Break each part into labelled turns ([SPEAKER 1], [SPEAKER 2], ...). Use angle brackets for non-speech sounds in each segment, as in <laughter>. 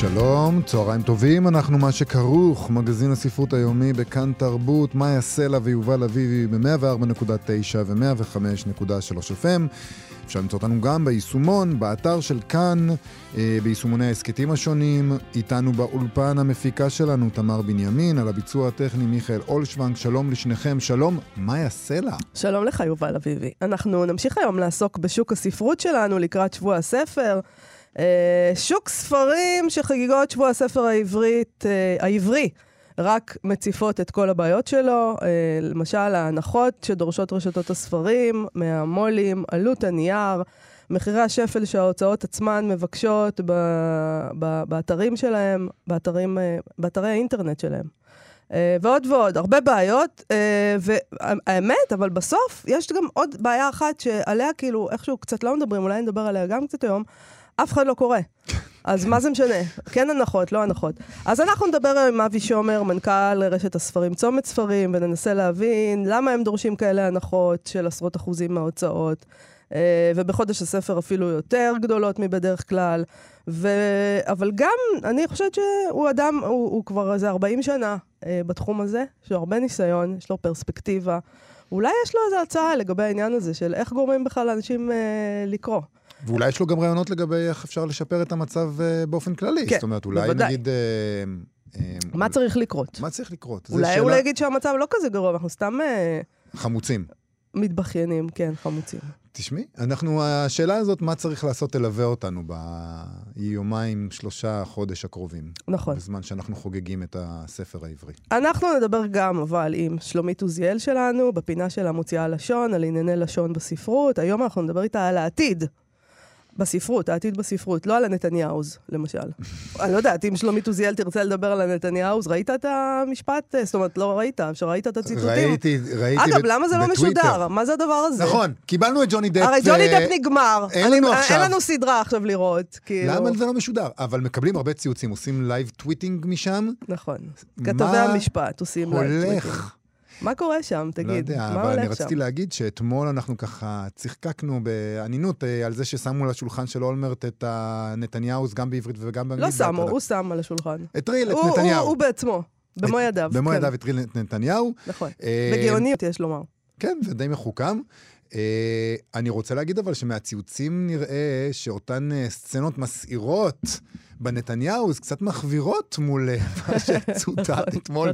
[SPEAKER 1] שלום, צהריים טובים, אנחנו מה שכרוך, מגזין הספרות היומי בכאן תרבות, מאיה סלע ויובל אביבי ב-104.9 ו-105.3 FM. אפשר למצוא אותנו גם ביישומון, באתר של כאן, אה, ביישומוני ההסכתים השונים. איתנו באולפן המפיקה שלנו, תמר בנימין, על הביצוע הטכני מיכאל אולשוונג. שלום לשניכם, שלום, מאיה סלע.
[SPEAKER 2] שלום לך, יובל אביבי. אנחנו נמשיך היום לעסוק בשוק הספרות שלנו לקראת שבוע הספר. אה, שוק ספרים שחגיגות שבוע הספר העברית, אה, העברי רק מציפות את כל הבעיות שלו. אה, למשל, ההנחות שדורשות רשתות הספרים, מהמו"לים, עלות הנייר, מחירי השפל שההוצאות עצמן מבקשות ב, ב, באתרים שלהם, באתרים, באתרי האינטרנט שלהם. ועוד ועוד, הרבה בעיות, והאמת, אבל בסוף יש גם עוד בעיה אחת שעליה כאילו איכשהו קצת לא מדברים, אולי נדבר עליה גם קצת היום, אף אחד לא קורא. אז מה זה משנה? כן הנחות, לא הנחות. אז אנחנו נדבר עם אבי שומר, מנכ"ל רשת הספרים צומת ספרים, וננסה להבין למה הם דורשים כאלה הנחות של עשרות אחוזים מההוצאות, אה, ובחודש הספר אפילו יותר גדולות מבדרך כלל. ו... אבל גם, אני חושבת שהוא אדם, הוא, הוא כבר איזה 40 שנה אה, בתחום הזה, יש לו הרבה ניסיון, יש לו פרספקטיבה. אולי יש לו איזו הצעה לגבי העניין הזה של איך גורמים בכלל לאנשים אה, לקרוא.
[SPEAKER 1] ואולי יש לו גם רעיונות לגבי איך אפשר לשפר את המצב uh, באופן כללי.
[SPEAKER 2] כן,
[SPEAKER 1] זאת אומרת, אולי
[SPEAKER 2] בוודאי.
[SPEAKER 1] נגיד... Uh, uh,
[SPEAKER 2] מה צריך לקרות?
[SPEAKER 1] מה צריך לקרות?
[SPEAKER 2] אולי הוא יגיד שהמצב לא כזה גרוע, אנחנו סתם
[SPEAKER 1] חמוצים.
[SPEAKER 2] מתבכיינים, כן, חמוצים.
[SPEAKER 1] תשמעי, אנחנו, השאלה הזאת, מה צריך לעשות, תלווה אותנו ביומיים, שלושה חודש הקרובים.
[SPEAKER 2] נכון.
[SPEAKER 1] בזמן שאנחנו חוגגים את הספר העברי.
[SPEAKER 2] אנחנו נדבר גם, אבל, עם שלומית עוזיאל שלנו, בפינה של המוציאה לשון, על ענייני לשון בספרות. היום אנחנו נדבר איתה על העתיד. בספרות, העתיד בספרות, לא על ה Netanyahus, למשל. <laughs> אני לא יודעת, אם שלומית עוזיאל תרצה לדבר על ה Netanyahus, ראית את המשפט? זאת אומרת, לא ראית, שראית את הציטוטים?
[SPEAKER 1] ראיתי, ראיתי
[SPEAKER 2] אגב, למה זה לא משודר? מה זה הדבר הזה?
[SPEAKER 1] נכון, קיבלנו את ג'וני דפ.
[SPEAKER 2] הרי ג'וני דפ נגמר.
[SPEAKER 1] אין לנו עכשיו.
[SPEAKER 2] אין לנו סדרה עכשיו לראות, כאילו.
[SPEAKER 1] למה זה לא משודר? אבל מקבלים הרבה ציוצים, עושים live tweeting משם.
[SPEAKER 2] נכון. כתבי המשפט עושים live tweeting.
[SPEAKER 1] הולך?
[SPEAKER 2] מה קורה שם, תגיד?
[SPEAKER 1] לא יודע,
[SPEAKER 2] מה
[SPEAKER 1] אבל
[SPEAKER 2] הולך
[SPEAKER 1] אני
[SPEAKER 2] שם?
[SPEAKER 1] רציתי להגיד שאתמול אנחנו ככה צחקקנו באנינות אה, על זה ששמו על השולחן של אולמרט את הנתניהוז גם בעברית וגם באנגלית.
[SPEAKER 2] לא שמו. הוא שם על השולחן.
[SPEAKER 1] הטריל את נתניהו.
[SPEAKER 2] הוא- הוא בעצמו, במו ידיו.
[SPEAKER 1] במו
[SPEAKER 2] כן,
[SPEAKER 1] ידיו הטריל את נתניהו.
[SPEAKER 2] נכון.
[SPEAKER 1] אה,
[SPEAKER 2] בגאוניות, יש לומר.
[SPEAKER 1] כן, זה די מחוכם. אה, אני רוצה להגיד אבל שמהציוצים נראה שאותן אה, סצנות מסעירות בנתניהו זה קצת מחווירות מול אה, <laughs> מה שצוטט <laughs> אתמול.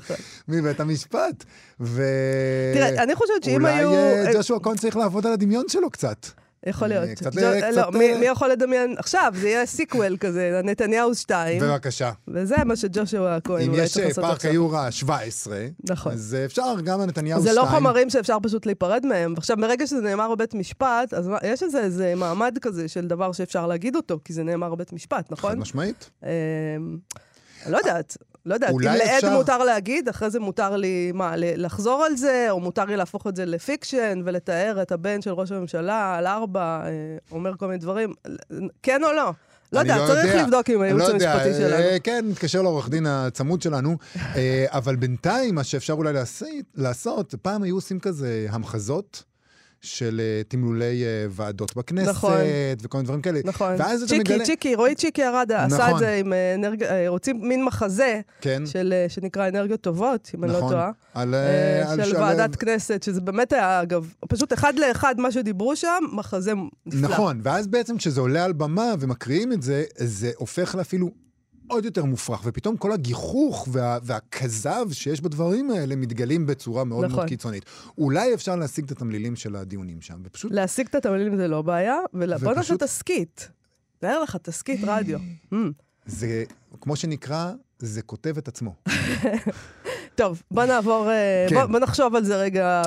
[SPEAKER 1] מבית המשפט. ו...
[SPEAKER 2] תראה, אני חושבת שאם היו...
[SPEAKER 1] אולי ג'ושוע כהן צריך לעבוד על הדמיון שלו קצת.
[SPEAKER 2] יכול
[SPEAKER 1] אה,
[SPEAKER 2] להיות.
[SPEAKER 1] קצת, אה,
[SPEAKER 2] לא,
[SPEAKER 1] קצת,
[SPEAKER 2] מי-
[SPEAKER 1] אה,
[SPEAKER 2] מי יכול לדמיין? עכשיו, זה יהיה sequel כזה, נתניהו 2,
[SPEAKER 1] בבקשה.
[SPEAKER 2] וזה מה שג'ושוע כהן
[SPEAKER 1] אם
[SPEAKER 2] אולי
[SPEAKER 1] יש
[SPEAKER 2] צריך
[SPEAKER 1] אה,
[SPEAKER 2] לעשות
[SPEAKER 1] פארק
[SPEAKER 2] עכשיו.
[SPEAKER 1] היורה 17,
[SPEAKER 2] נכון.
[SPEAKER 1] אז אה, אפשר גם הנתניהו
[SPEAKER 2] זה
[SPEAKER 1] 2.
[SPEAKER 2] לא חומרים שאפשר פשוט להיפרד מהם. עכשיו, מרגע שזה נאמר בבית משפט, אז יש איזה, איזה מעמד כזה של דבר שאפשר להגיד אותו, כי זה נאמר בבית משפט,
[SPEAKER 1] חד
[SPEAKER 2] נכון?
[SPEAKER 1] משמעית.
[SPEAKER 2] אמ, אני לא יודעת. לא יודעת, אם לעד
[SPEAKER 1] אפשר-
[SPEAKER 2] מותר להגיד, אחרי זה מותר לי, מה, לחזור על זה, או מותר לי להפוך את זה לפיקשן ולתאר את הבן של ראש הממשלה על ארבע, אה, אומר כל מיני דברים. כן או לא? לא יודע, צריך
[SPEAKER 1] יודע.
[SPEAKER 2] לבדוק עם הייעוץ
[SPEAKER 1] לא יודע,
[SPEAKER 2] המשפטי
[SPEAKER 1] אה,
[SPEAKER 2] שלנו.
[SPEAKER 1] כן, נתקשר לעורך דין הצמוד שלנו. אה, אבל בינתיים, מה שאפשר אולי לעשות, פעם היו עושים כזה המחזות. של אה, תמלולי אה, ועדות בכנסת,
[SPEAKER 2] נכון.
[SPEAKER 1] וכל מיני דברים כאלה.
[SPEAKER 2] נכון.
[SPEAKER 1] ואז אתה
[SPEAKER 2] צ'יקי,
[SPEAKER 1] מגלה...
[SPEAKER 2] צ'יקי, רועי צ'יקי ארד עשה
[SPEAKER 1] נכון.
[SPEAKER 2] את זה עם אה, אנרגיה, אה, רוצים מין מחזה
[SPEAKER 1] כן,
[SPEAKER 2] של, שנקרא אנרגיות טובות, אם אני לא
[SPEAKER 1] נכון.
[SPEAKER 2] טועה.
[SPEAKER 1] על, על
[SPEAKER 2] של
[SPEAKER 1] שלב-
[SPEAKER 2] ועדת כנסת, שזה באמת היה, אגב, פשוט אחד לאחד מה שדיברו שם, מחזה נפלא.
[SPEAKER 1] נכון, ואז בעצם כשזה עולה על במה ומקריאים את זה, זה הופך לאפילו עוד יותר מופרך, ופתאום כל הגיחוך וה, והכזב שיש בדברים האלה מתגלים בצורה מאוד
[SPEAKER 2] נכון.
[SPEAKER 1] מאוד קיצונית. אולי אפשר להשיג את התמלילים של הדיונים שם, ופשוט...
[SPEAKER 2] להשיג את התמלילים זה לא בעיה, ובוא נעשה
[SPEAKER 1] ופשוט-
[SPEAKER 2] תסכית. תאר לך, תסכית רדיו.
[SPEAKER 1] זה, כמו שנקרא, זה כותב את עצמו. <laughs>
[SPEAKER 2] טוב, בוא נעבור, אה,
[SPEAKER 1] כן.
[SPEAKER 2] בוא, בוא נחשוב על זה רגע.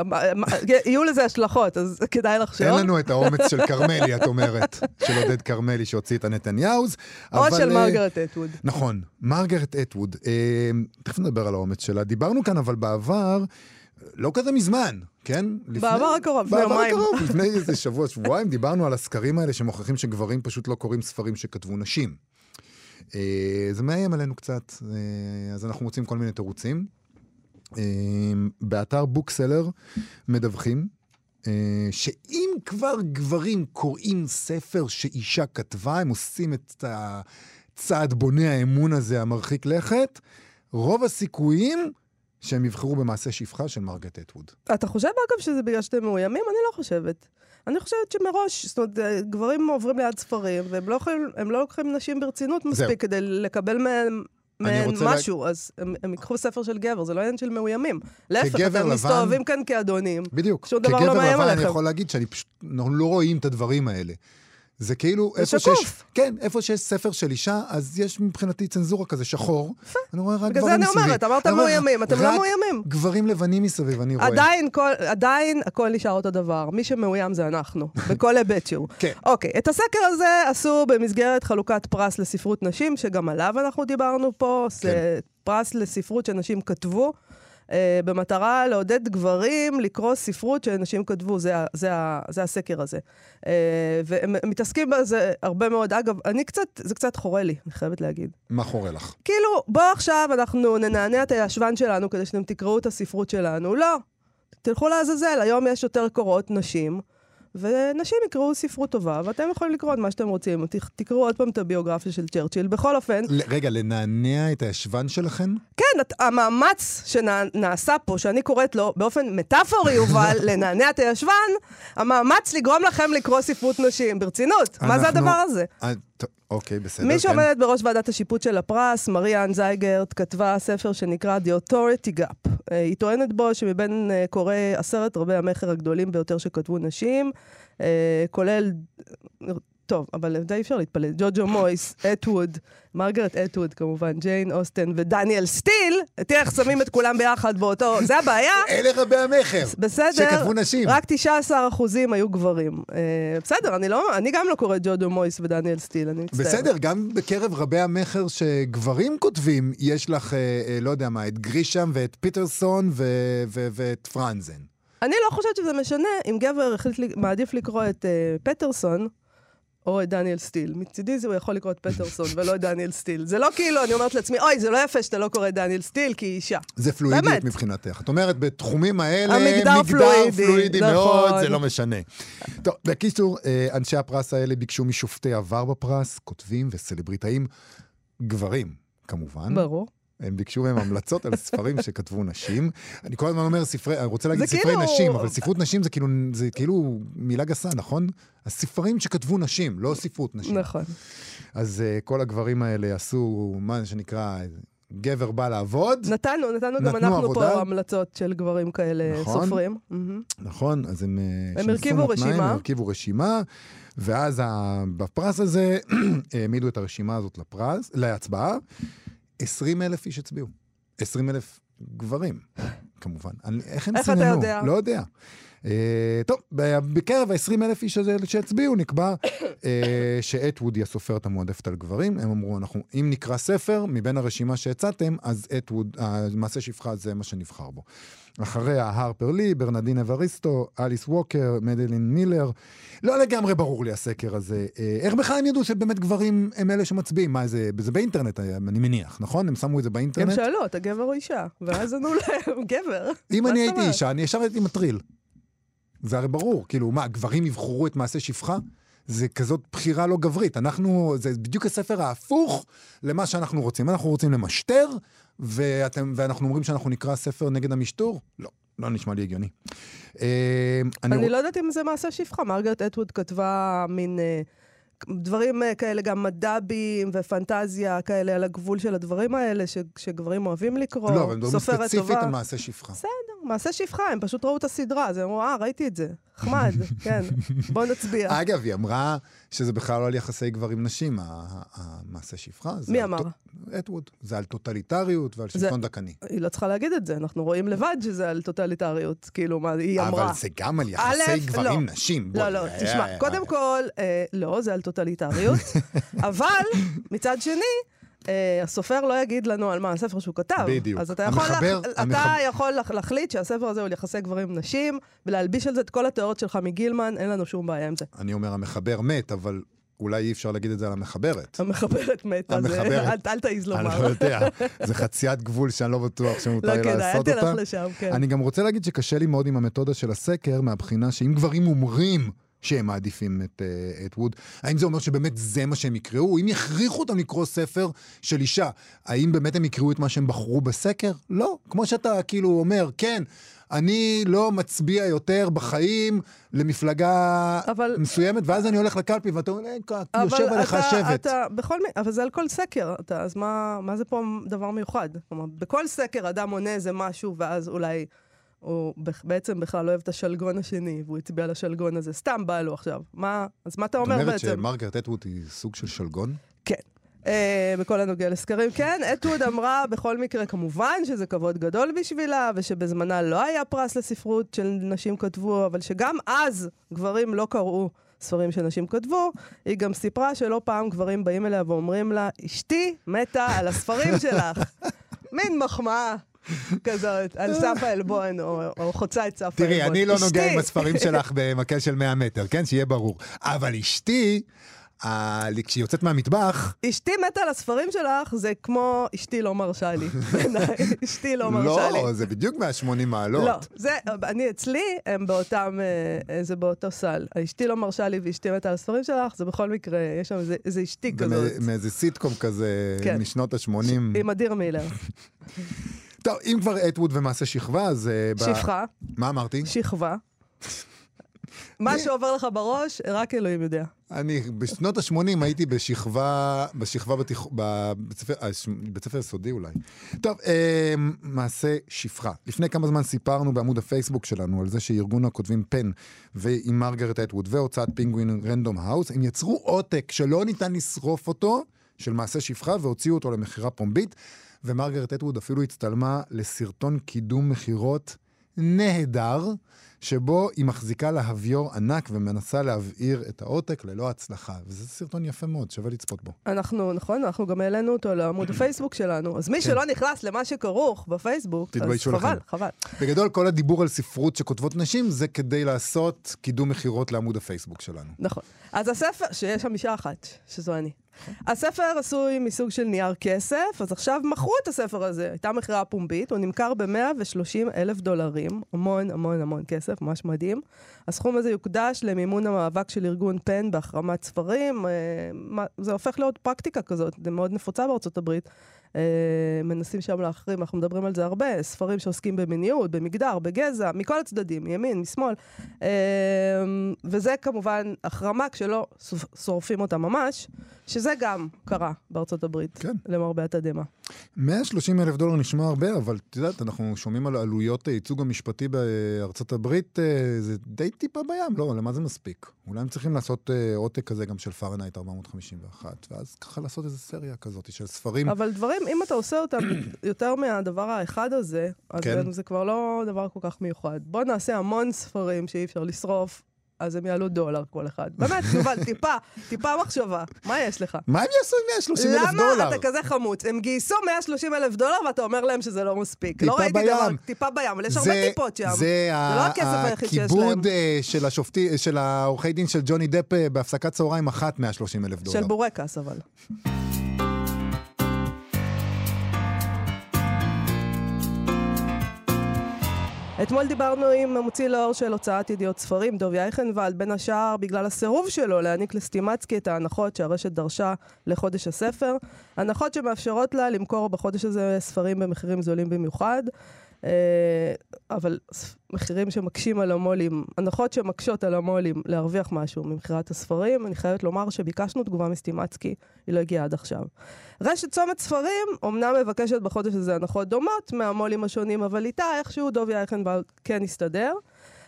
[SPEAKER 2] יהיו לזה השלכות, אז כדאי לחשוב.
[SPEAKER 1] אין לנו את האומץ של כרמלי, את אומרת, של עודד כרמלי שהוציא את הנתניהוז.
[SPEAKER 2] או
[SPEAKER 1] אבל,
[SPEAKER 2] של
[SPEAKER 1] אה,
[SPEAKER 2] מרגרט אטווד.
[SPEAKER 1] נכון, מרגרט אטווד. אה, תכף נדבר על האומץ שלה. דיברנו כאן, אבל בעבר, לא כזה מזמן, כן?
[SPEAKER 2] בעבר הקרוב, לפני
[SPEAKER 1] בעבר
[SPEAKER 2] יומיים.
[SPEAKER 1] הקרוב, לפני איזה שבוע, שבועיים, דיברנו על הסקרים האלה שמוכיחים שגברים פשוט לא קוראים ספרים שכתבו נשים. זה מאיים עלינו קצת, אז אנחנו מוצאים כל מיני תירוצים. אה, באתר בוקסלר מדווחים אה, שאם כבר גברים קוראים ספר שאישה כתבה, הם עושים את הצעד בונה האמון הזה המרחיק לכת, רוב הסיכויים שהם יבחרו במעשה שפחה של מרגט אטווד.
[SPEAKER 2] אתה חושב, אגב, שזה בגלל שאתם מאוימים? אני לא חושבת. אני חושבת שמראש, זאת אומרת, אה, גברים עוברים ליד ספרים, והם לא, יכולים, לא לוקחים נשים ברצינות מספיק
[SPEAKER 1] זהו.
[SPEAKER 2] כדי לקבל מהם... מהן
[SPEAKER 1] רוצה לה-
[SPEAKER 2] משהו, אז הם, הם ייקחו ספר של גבר, זה לא עניין של מאוימים. להפך,
[SPEAKER 1] כגבר
[SPEAKER 2] אתם
[SPEAKER 1] לבן-
[SPEAKER 2] מסתובבים כאן כאדונים.
[SPEAKER 1] בדיוק.
[SPEAKER 2] שום דבר לא
[SPEAKER 1] כגבר
[SPEAKER 2] מאיים
[SPEAKER 1] לבן אני
[SPEAKER 2] עליכם.
[SPEAKER 1] יכול להגיד שאני פשוט, אנחנו לא רואים את הדברים האלה. זה כאילו,
[SPEAKER 2] זה
[SPEAKER 1] איפה
[SPEAKER 2] שקוף.
[SPEAKER 1] שיש, כן, איפה שיש ספר של אישה, אז יש מבחינתי צנזורה כזה שחור. אני רואה רק
[SPEAKER 2] בגלל
[SPEAKER 1] גברים
[SPEAKER 2] זה אני. אומרת, אמרת מאוימים, אתם לא מאוימים.
[SPEAKER 1] גברים לבנים מסביב, אני רואה.
[SPEAKER 2] עדיין, כל, עדיין הכל נשאר אותו דבר. מי שמאוים זה אנחנו, <laughs> בכל היבט שהוא.
[SPEAKER 1] כן.
[SPEAKER 2] אוקיי, את הסקר הזה עשו במסגרת חלוקת פרס לספרות נשים, שגם עליו אנחנו דיברנו פה.
[SPEAKER 1] כן.
[SPEAKER 2] זה פרס לספרות שנשים כתבו, אה, במטרה לעודד גברים לקרוא ספרות שנשים כתבו, זה, זה, זה הסקר הזה. אה, והם הם מתעסקים בזה הרבה מאוד. אגב, אני קצת, זה קצת חורה לי, אני חייבת להגיד.
[SPEAKER 1] מה חורה לך?
[SPEAKER 2] כאילו, בוא עכשיו אנחנו ננענע את הישבן שלנו כדי שאתם תקראו את הספרות שלנו. לא. תלכו לעזאזל, היום יש יותר קוראות נשים, ונשים יקראו ספרות טובה, ואתם יכולים לקרוא את מה שאתם רוצים. תקראו עוד פעם את הביוגרפיה של צ'רצ'יל. בכל אופן,
[SPEAKER 1] רגע, לנענע את הישבן שלכם?
[SPEAKER 2] כן, את- המאמץ שנעשה פה, שאני קוראת לו באופן מטאפורי, יובל, <laughs> לנענע את הישבן, המאמץ לגרום לכם לקרוא ספרות נשים. ברצינות, מה זה
[SPEAKER 1] אנחנו-
[SPEAKER 2] הדבר הזה?
[SPEAKER 1] אוקיי, בסדר.
[SPEAKER 2] מי
[SPEAKER 1] כן.
[SPEAKER 2] שעומדת בראש ועדת השיפוט של הפרס, מריאן זייגרט, כתבה ספר שנקרא The Authority Gap. אה, היא טוענת בו שמבין אה, קוראי עשרת רבי המכר הגדולים ביותר שכתבו נשים, אה, כולל... טוב, אבל די אי אפשר להתפלא. ג'וג'ו מויס, אטווד, מרגרט אטווד כמובן, ג'יין אוסטן ודניאל סטיל, תראה איך שמים את כולם ביחד באותו... זה הבעיה. <laughs>
[SPEAKER 1] אלה רבי המכר.
[SPEAKER 2] בסדר,
[SPEAKER 1] שכתבו נשים.
[SPEAKER 2] רק 19 אחוזים היו גברים. אה, בסדר, אני, לא, אני גם לא קוראת ג'וג'ו מויס ודניאל סטיל, אני מצטערת.
[SPEAKER 1] בסדר, גם בקרב רבי המכר שגברים כותבים, יש לך, אה, אה, לא יודע מה, את גרישם ואת פיטרסון ואת פרנזן.
[SPEAKER 2] אני לא חושבת שזה משנה אם גבר החליט, לי- מעדיף לקרוא את אה, פטרסון או את דניאל סטיל. מצידי זה הוא יכול לקרוא את פטרסון ולא את דניאל סטיל. זה לא כאילו, אני אומרת לעצמי, אוי, זה לא יפה שאתה לא קורא את דניאל סטיל, כי היא אישה.
[SPEAKER 1] זה פלואידיות
[SPEAKER 2] באמת.
[SPEAKER 1] מבחינתך. את אומרת, בתחומים האלה,
[SPEAKER 2] המגדר פלואידי,
[SPEAKER 1] פלואידי
[SPEAKER 2] נכון.
[SPEAKER 1] מאוד, זה לא משנה. טוב, בקיצור, אה, אנשי הפרס האלה ביקשו משופטי עבר בפרס, כותבים וסלבריטאים, גברים, כמובן.
[SPEAKER 2] ברור.
[SPEAKER 1] הם ביקשו מהם המלצות על ספרים <laughs> שכתבו נשים. אני כל הזמן אומר ספרי, אני רוצה להגיד ספרי
[SPEAKER 2] כאילו-
[SPEAKER 1] נשים, אבל ספרות נשים זה כאילו, זה כאילו מילה גסה, נכון? הספרים שכתבו נשים, לא ספרות נשים.
[SPEAKER 2] נכון.
[SPEAKER 1] אז uh, כל הגברים האלה עשו מה שנקרא, גבר בא לעבוד,
[SPEAKER 2] נתנו, נתנו גם אנחנו
[SPEAKER 1] עבודה.
[SPEAKER 2] פה המלצות של גברים כאלה
[SPEAKER 1] נכון.
[SPEAKER 2] סופרים.
[SPEAKER 1] נכון? אז הם... אה,
[SPEAKER 2] הם הרכיבו רשימה.
[SPEAKER 1] הם הרכיבו רשימה, ואז. בפרס הזה <clears throat> העמידו את הרשימה הזאת לפרס, להצבעה. 20 אלף איש הצביעו. 20 אלף גברים, כמובן. אני, איך הם
[SPEAKER 2] איך אתה
[SPEAKER 1] סיננו?
[SPEAKER 2] יודע?
[SPEAKER 1] לא יודע. Uh, טוב, בקרב ה-20 אלף איש הזה שהצביעו, נקבע uh, שאטווד היא הסופרת המועדפת על גברים. הם אמרו, אנחנו, אם נקרא ספר, מבין הרשימה שהצעתם, אז אטווד, המעשה שפחה זה מה שנבחר בו. אחריה הרפר לי, ברנדין אבריסטו, אליס ווקר, מדלין מילר. לא לגמרי ברור לי הסקר הזה. אה, איך בכלל הם ידעו שבאמת גברים הם אלה שמצביעים? מה, זה, זה באינטרנט, היה, אני מניח, נכון? הם שמו את זה
[SPEAKER 2] הם
[SPEAKER 1] באינטרנט?
[SPEAKER 2] שאלו, אתה גבר או אישה? ואז ענו להם, <laughs> גבר.
[SPEAKER 1] אם אני הייתי? אישה, אני ישר הייתי מטריל. זה הרי ברור, כאילו, מה, גברים יבחרו את מעשה שפחה? זה כזאת בחירה לא גברית. אנחנו, זה בדיוק הספר ההפוך למה שאנחנו רוצים. אנחנו רוצים למשטר, ואתם, ואנחנו אומרים שאנחנו נקרא ספר נגד המשטור? לא, לא נשמע לי הגיוני. אה,
[SPEAKER 2] אני לא יודעת אם זה מעשה שפחה. מרגרט אטווד כתבה מין אה, דברים אה, כאלה, גם מדבים ופנטזיה כאלה על הגבול של הדברים האלה, ש- שגברים אוהבים לקרוא.
[SPEAKER 1] לא, אבל מדברים
[SPEAKER 2] סופרת
[SPEAKER 1] ספציפית. על מעשה שפחה.
[SPEAKER 2] בסדר, מעשה שפחה, הם פשוט ראו את הסדרה, אז הם אמרו, אה, ראיתי את זה. נחמד, <laughs> כן, בוא נצביע.
[SPEAKER 1] אגב, היא אמרה שזה בכלל לא על יחסי גברים-נשים, המעשה שפחה.
[SPEAKER 2] מי אמר?
[SPEAKER 1] טו- אטווד. זה על טוטליטריות ועל שלטון דכאני.
[SPEAKER 2] היא לא צריכה להגיד את זה, אנחנו רואים לבד שזה על טוטליטריות, כאילו, מה היא אמרה.
[SPEAKER 1] אבל זה גם על יחסי גברים-נשים.
[SPEAKER 2] לא, לא, תשמע, קודם כל, אה, לא, זה על טוטליטריות, <laughs> אבל מצד שני, אה, הסופר לא יגיד לנו על מה הספר שהוא כתב.
[SPEAKER 1] בדיוק.
[SPEAKER 2] אז אתה יכול,
[SPEAKER 1] המחבר-
[SPEAKER 2] לח- אתה
[SPEAKER 1] המחבר-
[SPEAKER 2] יכול לח- להחליט שהספר הזה הוא על יחסי גברים-נשים, ולהלביש על זה את כל התיאוריות שלך מגילמן, אין לנו שום בעיה עם זה.
[SPEAKER 1] אני אומר, המחבר מת, אבל אולי אי אפשר להגיד את זה על המחברת.
[SPEAKER 2] המחברת מתה, אז אה,
[SPEAKER 1] המחברת.
[SPEAKER 2] אל- אל
[SPEAKER 1] אני
[SPEAKER 2] לומר.
[SPEAKER 1] לא יודע, זה חציית גבול שאני לא בטוח שמותר
[SPEAKER 2] לא
[SPEAKER 1] לי
[SPEAKER 2] כדאי, אל
[SPEAKER 1] לעשות
[SPEAKER 2] תלך
[SPEAKER 1] אותה.
[SPEAKER 2] לשם, כן.
[SPEAKER 1] אני גם רוצה להגיד שקשה לי מאוד עם המתודה של הסקר, מהבחינה שאם גברים אומרים שהם מעדיפים את, אה, את ווד, האם זה אומר שבאמת זה מה שהם יקראו? אם יכריחו אותם לקרוא ספר של אישה, האם באמת הם יקראו את מה שהם בחרו בסקר? לא. כמו שאתה כאילו אומר, כן, אני לא מצביע יותר בחיים למפלגה
[SPEAKER 2] אבל-
[SPEAKER 1] מסוימת, ואז אני הולך לקלפי ואתה אומר, "אה, יושב עליך השבט.
[SPEAKER 2] אתה, בכל אבל זה על כל סקר, אתה, אז מה, מה זה פה דבר מיוחד? כלומר, בכל סקר אדם עונה איזה משהו, ואז אולי הוא בעצם בכלל לא אוהב את השלגון השני, והוא הצביע לשלגון הזה, סתם בא לו עכשיו. מה, אז מה אתה
[SPEAKER 1] את
[SPEAKER 2] אומר
[SPEAKER 1] אומרת
[SPEAKER 2] בעצם?
[SPEAKER 1] שמרגרט אטווד היא סוג של שלגון?
[SPEAKER 2] כן. אה, בכל הנוגע לסקרים, כן. אטווד אמרה בכל מקרה, כמובן שזה כבוד גדול בשבילה, ושבזמנה לא היה פרס לספרות של נשים כתבו, אבל שגם אז גברים לא קראו ספרים שנשים כתבו. היא גם סיפרה שלא פעם גברים באים אליה ואומרים לה, אשתי מתה על הספרים שלך. <laughs> מין מחמאה. כזאת, על סף העלבון, או, או חוצה את סף העלבון.
[SPEAKER 1] תראי, אני לא נוגע. עם הספרים <laughs> שלך במקל של 100 מטר, כן? שיהיה ברור. אבל אשתי, כשהיא יוצאת מהמטבח,
[SPEAKER 2] אשתי מתה על הספרים שלך, זה כמו אשתי לא מרשה לי. <laughs> אשתי לא מרשה לי.
[SPEAKER 1] לא, זה בדיוק 180 מעלות.
[SPEAKER 2] לא, זה, אני אצלי, הם באותם, אה, זה באותו סל. אשתי לא מרשה לי ואשתי מתה על הספרים שלך, זה בכל מקרה, יש שם איזה- אשתי כזאת.
[SPEAKER 1] מאיזה סיטקום כזה
[SPEAKER 2] כן.
[SPEAKER 1] משנות ה-80.
[SPEAKER 2] עם אדיר מילר. <laughs>
[SPEAKER 1] טוב, אם כבר אטווד ומעשה שכבה, אז... אה,
[SPEAKER 2] שפחה,
[SPEAKER 1] מה אמרתי?
[SPEAKER 2] שכבה. <laughs> מה שעובר לך בראש, רק אלוהים יודע.
[SPEAKER 1] אני בשנות ה-80 הייתי בשכבה, בשכבה בתיכ... בבית אה, ספר יסודי אולי. טוב, אה, מעשה שפחה. לפני כמה זמן סיפרנו בעמוד הפייסבוק שלנו על זה שארגון הכותבים פן ועם מרגרט אטווד והוצאת פינגווין רנדום האוס, הם יצרו עותק שלא ניתן לשרוף אותו, של מעשה שפחה, והוציאו אותו למכירה פומבית, ומרגרט אטווד אפילו הצטלמה לסרטון קידום מכירות נהדר, שבו היא מחזיקה להביור ענק ומנסה להבעיר את העותק ללא הצלחה. וזה סרטון יפה מאוד, שווה לצפות בו.
[SPEAKER 2] אנחנו, נכון, אנחנו גם העלינו אותו לעמוד <clears throat> הפייסבוק שלנו. אז מי שלא נכנס למה שכרוך בפייסבוק, אז
[SPEAKER 1] כן.
[SPEAKER 2] חבל,
[SPEAKER 1] לכם.
[SPEAKER 2] חבל.
[SPEAKER 1] בגדול, כל הדיבור על ספרות שכותבות נשים זה כדי לעשות קידום מכירות לעמוד הפייסבוק שלנו.
[SPEAKER 2] נכון. אז הספר, שיש שם אישה אחת, שזו אני. הספר עשוי מסוג של נייר כסף, אז עכשיו מכרו את הספר הזה. הייתה מכירה פומבית, הוא נמכר ב-130 אלף דולרים, המון המון המון כסף, ממש מדהים. הסכום הזה יוקדש למימון המאבק של ארגון פן בהחרמת ספרים. אה, זה הופך להיות פרקטיקה כזאת, זה מאוד נפוצה בארצות הברית. אה, מנסים שם להחרים, אנחנו מדברים על זה הרבה, ספרים שעוסקים במיניות, במגדר, בגזע, מכל הצדדים, מימין, משמאל. אה, וזה כמובן החרמה כשלא שורפ- שורפים אותה ממש, שזה גם קרה בארצות הברית,
[SPEAKER 1] כן.
[SPEAKER 2] למרבה התדהמה.
[SPEAKER 1] 130 אלף דולר נשמע הרבה, אבל את יודעת, אנחנו שומעים על עלויות הייצוג המשפטי בארצות הברית, אה, זה די טיפה בים, לא, למה זה מספיק? אולי הם צריכים לעשות אה, עותק כזה גם של פארנייט 451, ואז ככה לעשות איזו סריה כזאת של ספרים.
[SPEAKER 2] אבל דברים, אם אתה עושה אותם <clears throat> יותר מהדבר האחד הזה, אז
[SPEAKER 1] כן.
[SPEAKER 2] זה כבר לא דבר כל כך מיוחד. בוא נעשה המון ספרים שאי אפשר לשרוף. אז הם יעלו דולר כל אחד. באמת, יובל, <laughs> טיפה, טיפה מחשבה. מה יש לך?
[SPEAKER 1] מה הם יעשו עם 130 אלף
[SPEAKER 2] למה
[SPEAKER 1] דולר?
[SPEAKER 2] אתה כזה חמוץ? הם גייסו 130 אלף דולר ואתה אומר להם שזה לא מספיק.
[SPEAKER 1] טיפה
[SPEAKER 2] לא ראיתי
[SPEAKER 1] בים.
[SPEAKER 2] דבר, טיפה בים, אבל יש הרבה טיפות שם.
[SPEAKER 1] זה
[SPEAKER 2] לא הכסף היחיד שיש להם.
[SPEAKER 1] הכיבוד אה, של השופטי, של העורכי דין של ג'וני דפ אה, בהפסקת צהריים אחת 130 אלף דולר.
[SPEAKER 2] של בורקס, אבל. אתמול דיברנו עם המוציא לאור של הוצאת ידיעות ספרים, דוב יייכנוולד, בין השאר בגלל הסירוב שלו להעניק לסטימצקי את ההנחות שהרשת דרשה לחודש הספר. הנחות שמאפשרות לה למכור בחודש הזה ספרים במחירים זולים במיוחד. אה, אבל מחירים שמקשים על המו"לים, הנחות שמקשות על המו"לים להרוויח משהו ממכירת הספרים, אני חייבת לומר שביקשנו תגובה מסטימצקי, היא לא הגיעה עד עכשיו. רשת צומת ספרים, אמנם מבקשת בחודש הזה הנחות דומות מהמו"לים השונים, אבל איתה איכשהו דובי אייכנבלד כן הסתדר.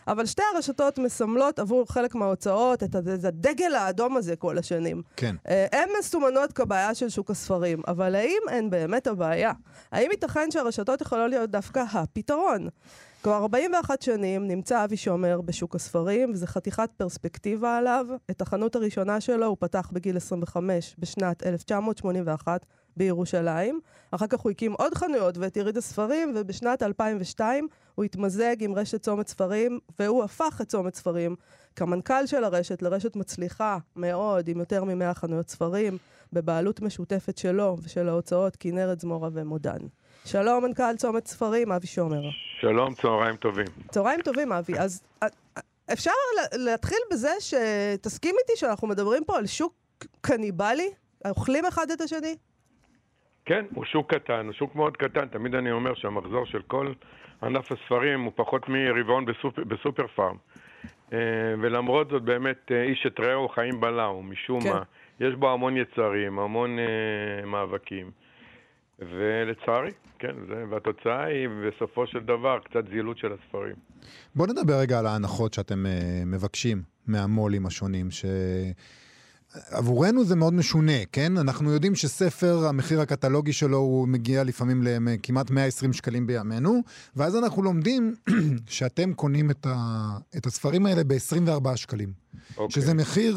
[SPEAKER 2] אבל שתי הרשתות מסמלות עבור חלק מההוצאות את הד- את הדגל האדום הזה כל השנים.
[SPEAKER 1] כן.
[SPEAKER 2] אה, הן מסומנות כבעיה של שוק הספרים, אבל האם הן באמת הבעיה? האם ייתכן שהרשתות יכולות להיות דווקא הפתרון? כבר 41 שנים נמצא אבי שומר בשוק הספרים, וזו חתיכת פרספקטיבה עליו. את החנות הראשונה שלו הוא פתח בגיל 25 בשנת 1981 בירושלים. אחר כך הוא הקים עוד חנויות ואת יריד הספרים, ובשנת 2002 הוא התמזג עם רשת צומת ספרים, והוא הפך את צומת ספרים כמנכ"ל של הרשת לרשת מצליחה מאוד, עם יותר מ-100 חנויות ספרים, בבעלות משותפת שלו ושל ההוצאות כנרת זמורה ומודן. שלום, מנכ"ל צומת ספרים, אבי שומר.
[SPEAKER 3] שלום, צהריים טובים.
[SPEAKER 2] צהריים טובים, אבי. אז אה, אפשר לה- להתחיל בזה שתסכים איתי שאנחנו מדברים פה על שוק קניבלי? אוכלים אחד את השני?
[SPEAKER 3] כן, הוא שוק קטן, הוא שוק מאוד קטן. תמיד אני אומר שהמחזור של כל ענף הספרים הוא פחות מרבעון בסופ... בסופר פארם. אה, ולמרות זאת באמת אה, איש את רעהו חיים בלעו, משום
[SPEAKER 2] כן.
[SPEAKER 3] מה. יש בו המון יצרים, המון אה, מאבקים. ולצערי, כן, זה, והתוצאה היא בסופו של דבר קצת זילות של הספרים.
[SPEAKER 1] בואו נדבר רגע על ההנחות שאתם uh, מבקשים מהמו"לים השונים, שעבורנו זה מאוד משונה, כן? אנחנו יודעים שספר, המחיר הקטלוגי שלו הוא מגיע לפעמים לכמעט 120 שקלים בימינו, ואז אנחנו לומדים <clears throat> שאתם קונים את, ה... את הספרים האלה ב-24 שקלים,
[SPEAKER 3] אוקיי.
[SPEAKER 1] שזה מחיר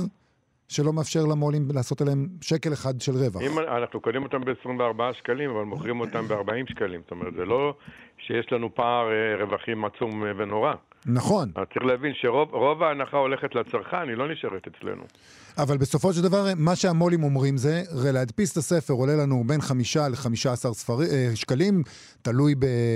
[SPEAKER 1] שלא מאפשר למו"לים לעשות עליהם שקל אחד של רווח.
[SPEAKER 3] אם אנחנו קונים אותם ב-24 שקלים, אבל מוכרים אותם ב-40 שקלים. זאת אומרת, זה לא שיש לנו פער אה, רווחים עצום אה, ונורא.
[SPEAKER 1] נכון,
[SPEAKER 3] אז צריך להבין שרוב רוב ההנחה הולכת לצרכן, היא לא נשארת אצלנו.
[SPEAKER 1] אבל בסופו של דבר, מה שהמו"לים אומרים זה, להדפיס את הספר עולה לנו בין חמישה לחמישה עשר אה, שקלים, תלוי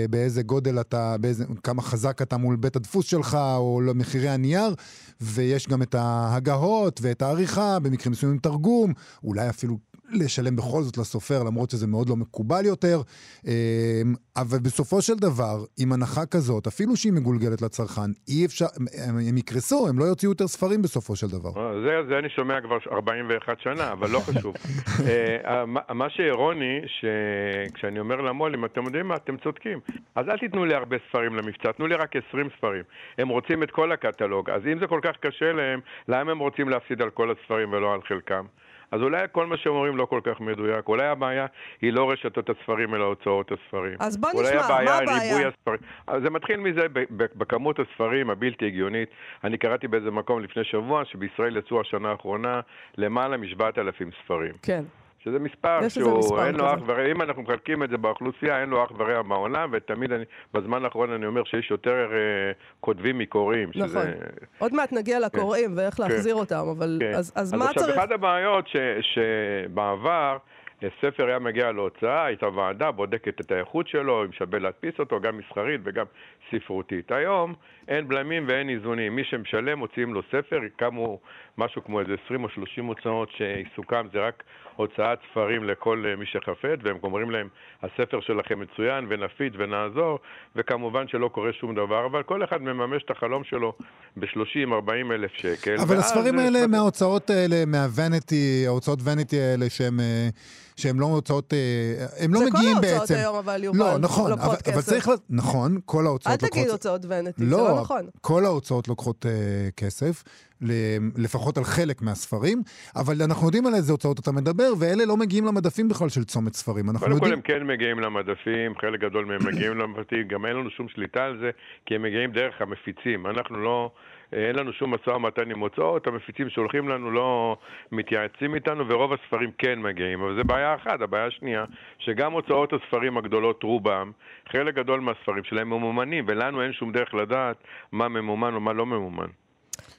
[SPEAKER 1] באיזה גודל אתה, באיזה, כמה חזק אתה מול בית הדפוס שלך, או למחירי הנייר, ויש גם את ההגהות ואת העריכה, במקרים מסוימים תרגום, אולי אפילו לשלם בכל זאת לסופר, למרות שזה מאוד לא מקובל יותר. אה, אבל בסופו של דבר, עם הנחה כזאת, אפילו שהיא מגולגלת לצרכן, אי אפשר, הם, הם יקרסו, הם לא יוציאו יותר ספרים בסופו של דבר.
[SPEAKER 3] אה, זה, זה אני שומע כבר 41 שנה, אבל לא חשוב. אה, מה- שאירוני, שכשאני אומר למו"לים, אתם יודעים מה, אתם צודקים. אז אל תיתנו לי הרבה ספרים למבצע, תנו לי רק 20 ספרים. הם רוצים את כל הקטלוג, אז אם זה כל כך קשה להם, למה הם רוצים להפסיד על כל הספרים ולא על חלקם? אז אולי כל מה שהם אומרים לא כל כך מדויק. אולי הבעיה היא לא רשתות הספרים, אלא הוצאות הספרים.
[SPEAKER 2] אז בוא
[SPEAKER 3] אולי
[SPEAKER 2] נשמע,
[SPEAKER 3] הבעיה
[SPEAKER 2] מה
[SPEAKER 3] היא
[SPEAKER 2] הבעיה?
[SPEAKER 3] ריבוי הספרים. אז זה מתחיל מזה בכמות הספרים הבלתי הגיונית. אני קראתי באיזה מקום לפני שבוע שבישראל יצאו השנה האחרונה למעלה מ-7,000 ספרים.
[SPEAKER 2] כן.
[SPEAKER 3] שזה מספר שהוא, אין לו. אח ורע, אם אנחנו מחלקים את זה באוכלוסייה, אין לו אח ורע בעולם, ותמיד אני, בזמן האחרון אני אומר שיש יותר אה, כותבים מקוראים.
[SPEAKER 2] נכון.
[SPEAKER 3] שזה,
[SPEAKER 2] עוד מעט נגיע לקוראים ואיך להחזיר אותם, אבל
[SPEAKER 3] כן.
[SPEAKER 2] אז, אז
[SPEAKER 3] אז
[SPEAKER 2] מה
[SPEAKER 3] עכשיו,
[SPEAKER 2] צריך...
[SPEAKER 3] אחת הבעיות ש, שבעבר, אה, ספר היה מגיע להוצאה, הייתה ועדה, בודקת את האיכות שלו, אם שווה להדפיס אותו, גם מסחרית וגם ספרותית. היום אין בלמים ואין איזונים. מי שמשלם, מוציאים לו ספר, קמו משהו כמו איזה 20 או 30 הוצאות שעיסוקם זה רק הוצאת ספרים לכל אה, מי שחפץ, והם אומרים להם, הספר שלכם מצוין ונפיץ ונעזור, וכמובן שלא קורה שום דבר, אבל כל אחד מממש את החלום שלו ב-30-40 אלף שקל.
[SPEAKER 1] אבל הספרים
[SPEAKER 3] זה-
[SPEAKER 1] האלה מההוצאות האלה, מהוונטי, ההוצאות ונטי האלה, שהם, אה, שהם לא הוצאות, אה, הם לא
[SPEAKER 2] זה
[SPEAKER 1] מגיעים
[SPEAKER 2] כל
[SPEAKER 1] בעצם.
[SPEAKER 2] ההוצאות היום, אבל יובל,
[SPEAKER 1] לא, נכון,
[SPEAKER 2] לוקחות
[SPEAKER 1] אבל, אבל. צריך, נכון, כל
[SPEAKER 2] אל
[SPEAKER 1] ההוצאות
[SPEAKER 2] תגיד
[SPEAKER 1] לוקחות...
[SPEAKER 2] הוצאות ונטי, זה
[SPEAKER 1] לא,
[SPEAKER 2] לא נכון.
[SPEAKER 1] כל ההוצאות לוקחות אה, כסף, ל- לפחות על חלק מהספרים, אבל אנחנו יודעים על איזה הוצאות אתה מדבר, ואלה לא מגיעים למדפים בכלל של צומת ספרים. אנחנו
[SPEAKER 3] קודם כל
[SPEAKER 1] יודעים...
[SPEAKER 3] הם כן מגיעים למדפים, חלק גדול מהם מגיעים למדפים, גם אין לנו שום שליטה על זה, כי הם מגיעים דרך המפיצים. אנחנו לא, אין לנו שום משא ומתן עם הוצאות, המפיצים שולחים לנו לא מתייעצים איתנו, ורוב הספרים כן מגיעים. אבל זה בעיה אחת. הבעיה השנייה, שגם הוצאות הספרים הגדולות, רובם, חלק גדול מהספרים שלהם ממומנים, ולנו אין שום דרך לדעת מה ממומן ומה לא ממומן.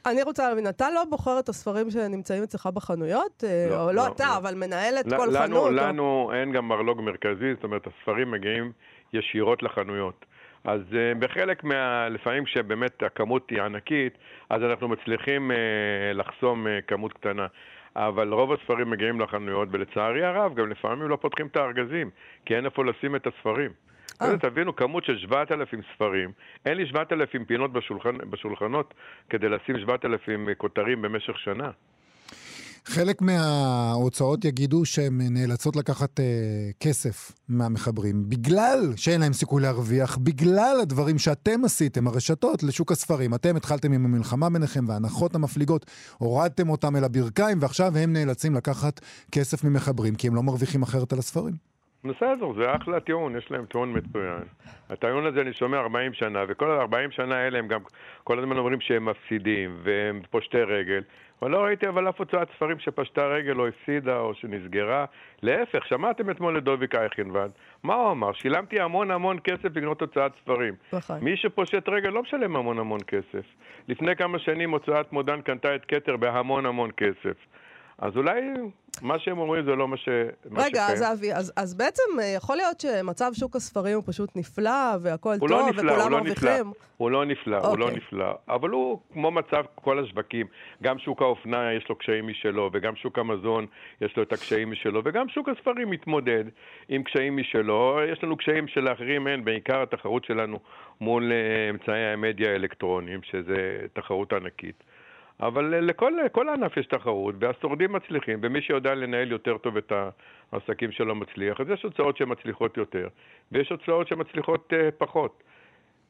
[SPEAKER 2] אני רוצה להבין, אתה לא בוחר את הספרים שנמצאים אצלך בחנויות? אה,
[SPEAKER 3] לא,
[SPEAKER 2] או לא
[SPEAKER 3] לא,
[SPEAKER 2] אתה,
[SPEAKER 3] לא.
[SPEAKER 2] אבל מנהלת
[SPEAKER 3] ל-
[SPEAKER 2] כל
[SPEAKER 3] לנו,
[SPEAKER 2] חנות? או-
[SPEAKER 3] לנו אין גם מרלוג מרכזי, זאת אומרת, הספרים מגיעים ישירות לחנויות. אז uh, בחלק מה... לפעמים כשבאמת הכמות היא ענקית, אז אנחנו מצליחים uh, לחסום uh, כמות קטנה. אבל רוב הספרים מגיעים לחנויות, ולצערי הרב, גם לפעמים לא פותחים את הארגזים, כי אין איפה לשים את הספרים.
[SPEAKER 2] אה.
[SPEAKER 3] תבינו, כמות של 7,000 ספרים. אין לי 7,000 פינות בשולחן, בשולחנות כדי לשים 7,000 כותרים במשך שנה.
[SPEAKER 1] חלק מההוצאות יגידו שהן נאלצות לקחת אה, כסף מהמחברים, בגלל שאין להם סיכוי להרוויח, בגלל הדברים שאתם עשיתם, הרשתות, לשוק הספרים. אתם התחלתם עם המלחמה ביניכם וההנחות המפליגות, הורדתם אותם אל הברכיים, ועכשיו הם נאלצים לקחת כסף ממחברים, כי הם לא מרוויחים אחרת על הספרים.
[SPEAKER 3] בסדר, זה אחלה טיעון, יש להם טיעון מצוין. הטיעון הזה אני שומע 40 שנה, וכל ה-40 שנה האלה הם גם כל הזמן אומרים שהם מפסידים, והם פושטי רגל. אבל לא ראיתי אבל אף הוצאת ספרים שפשטה רגל או הפסידה או שנסגרה. להפך, שמעתם אתמול את דוביק אייכנבד. מה הוא אמר? שילמתי המון המון כסף לקנות הוצאת ספרים.
[SPEAKER 2] נכון.
[SPEAKER 3] מי שפושט רגל לא משלם המון המון כסף. לפני כמה שנים הוצאת מודן קנתה את כתר בהמון המון כסף. אז אולי מה שהם אומרים זה לא מה ש... מה
[SPEAKER 2] רגע,
[SPEAKER 3] שקיים.
[SPEAKER 2] אז אבי, אז, אז בעצם אה, יכול להיות שמצב שוק הספרים הוא פשוט נפלא, והכל
[SPEAKER 3] הוא
[SPEAKER 2] טוב,
[SPEAKER 3] לא נפלא,
[SPEAKER 2] וכולם
[SPEAKER 3] הוא לא.
[SPEAKER 2] מרוויחים?
[SPEAKER 3] הוא לא נפלא, הוא לא
[SPEAKER 2] אוקיי.
[SPEAKER 3] נפלא. אבל הוא כמו מצב כל השווקים. גם שוק האופנה יש לו קשיים משלו, וגם שוק המזון יש לו את הקשיים משלו, וגם שוק הספרים מתמודד עם קשיים משלו. יש לנו קשיים שלאחרים אין, בעיקר התחרות שלנו מול אה, אמצעי המדיה האלקטרוניים, שזה תחרות ענקית. אבל אה, לכל, לכל הענף יש תחרות, והשורדים מצליחים, ומי שיודע לנהל יותר טוב את העסקים שלו מצליח, אז יש הוצאות שמצליחות יותר, ויש הוצאות שמצליחות uh, פחות.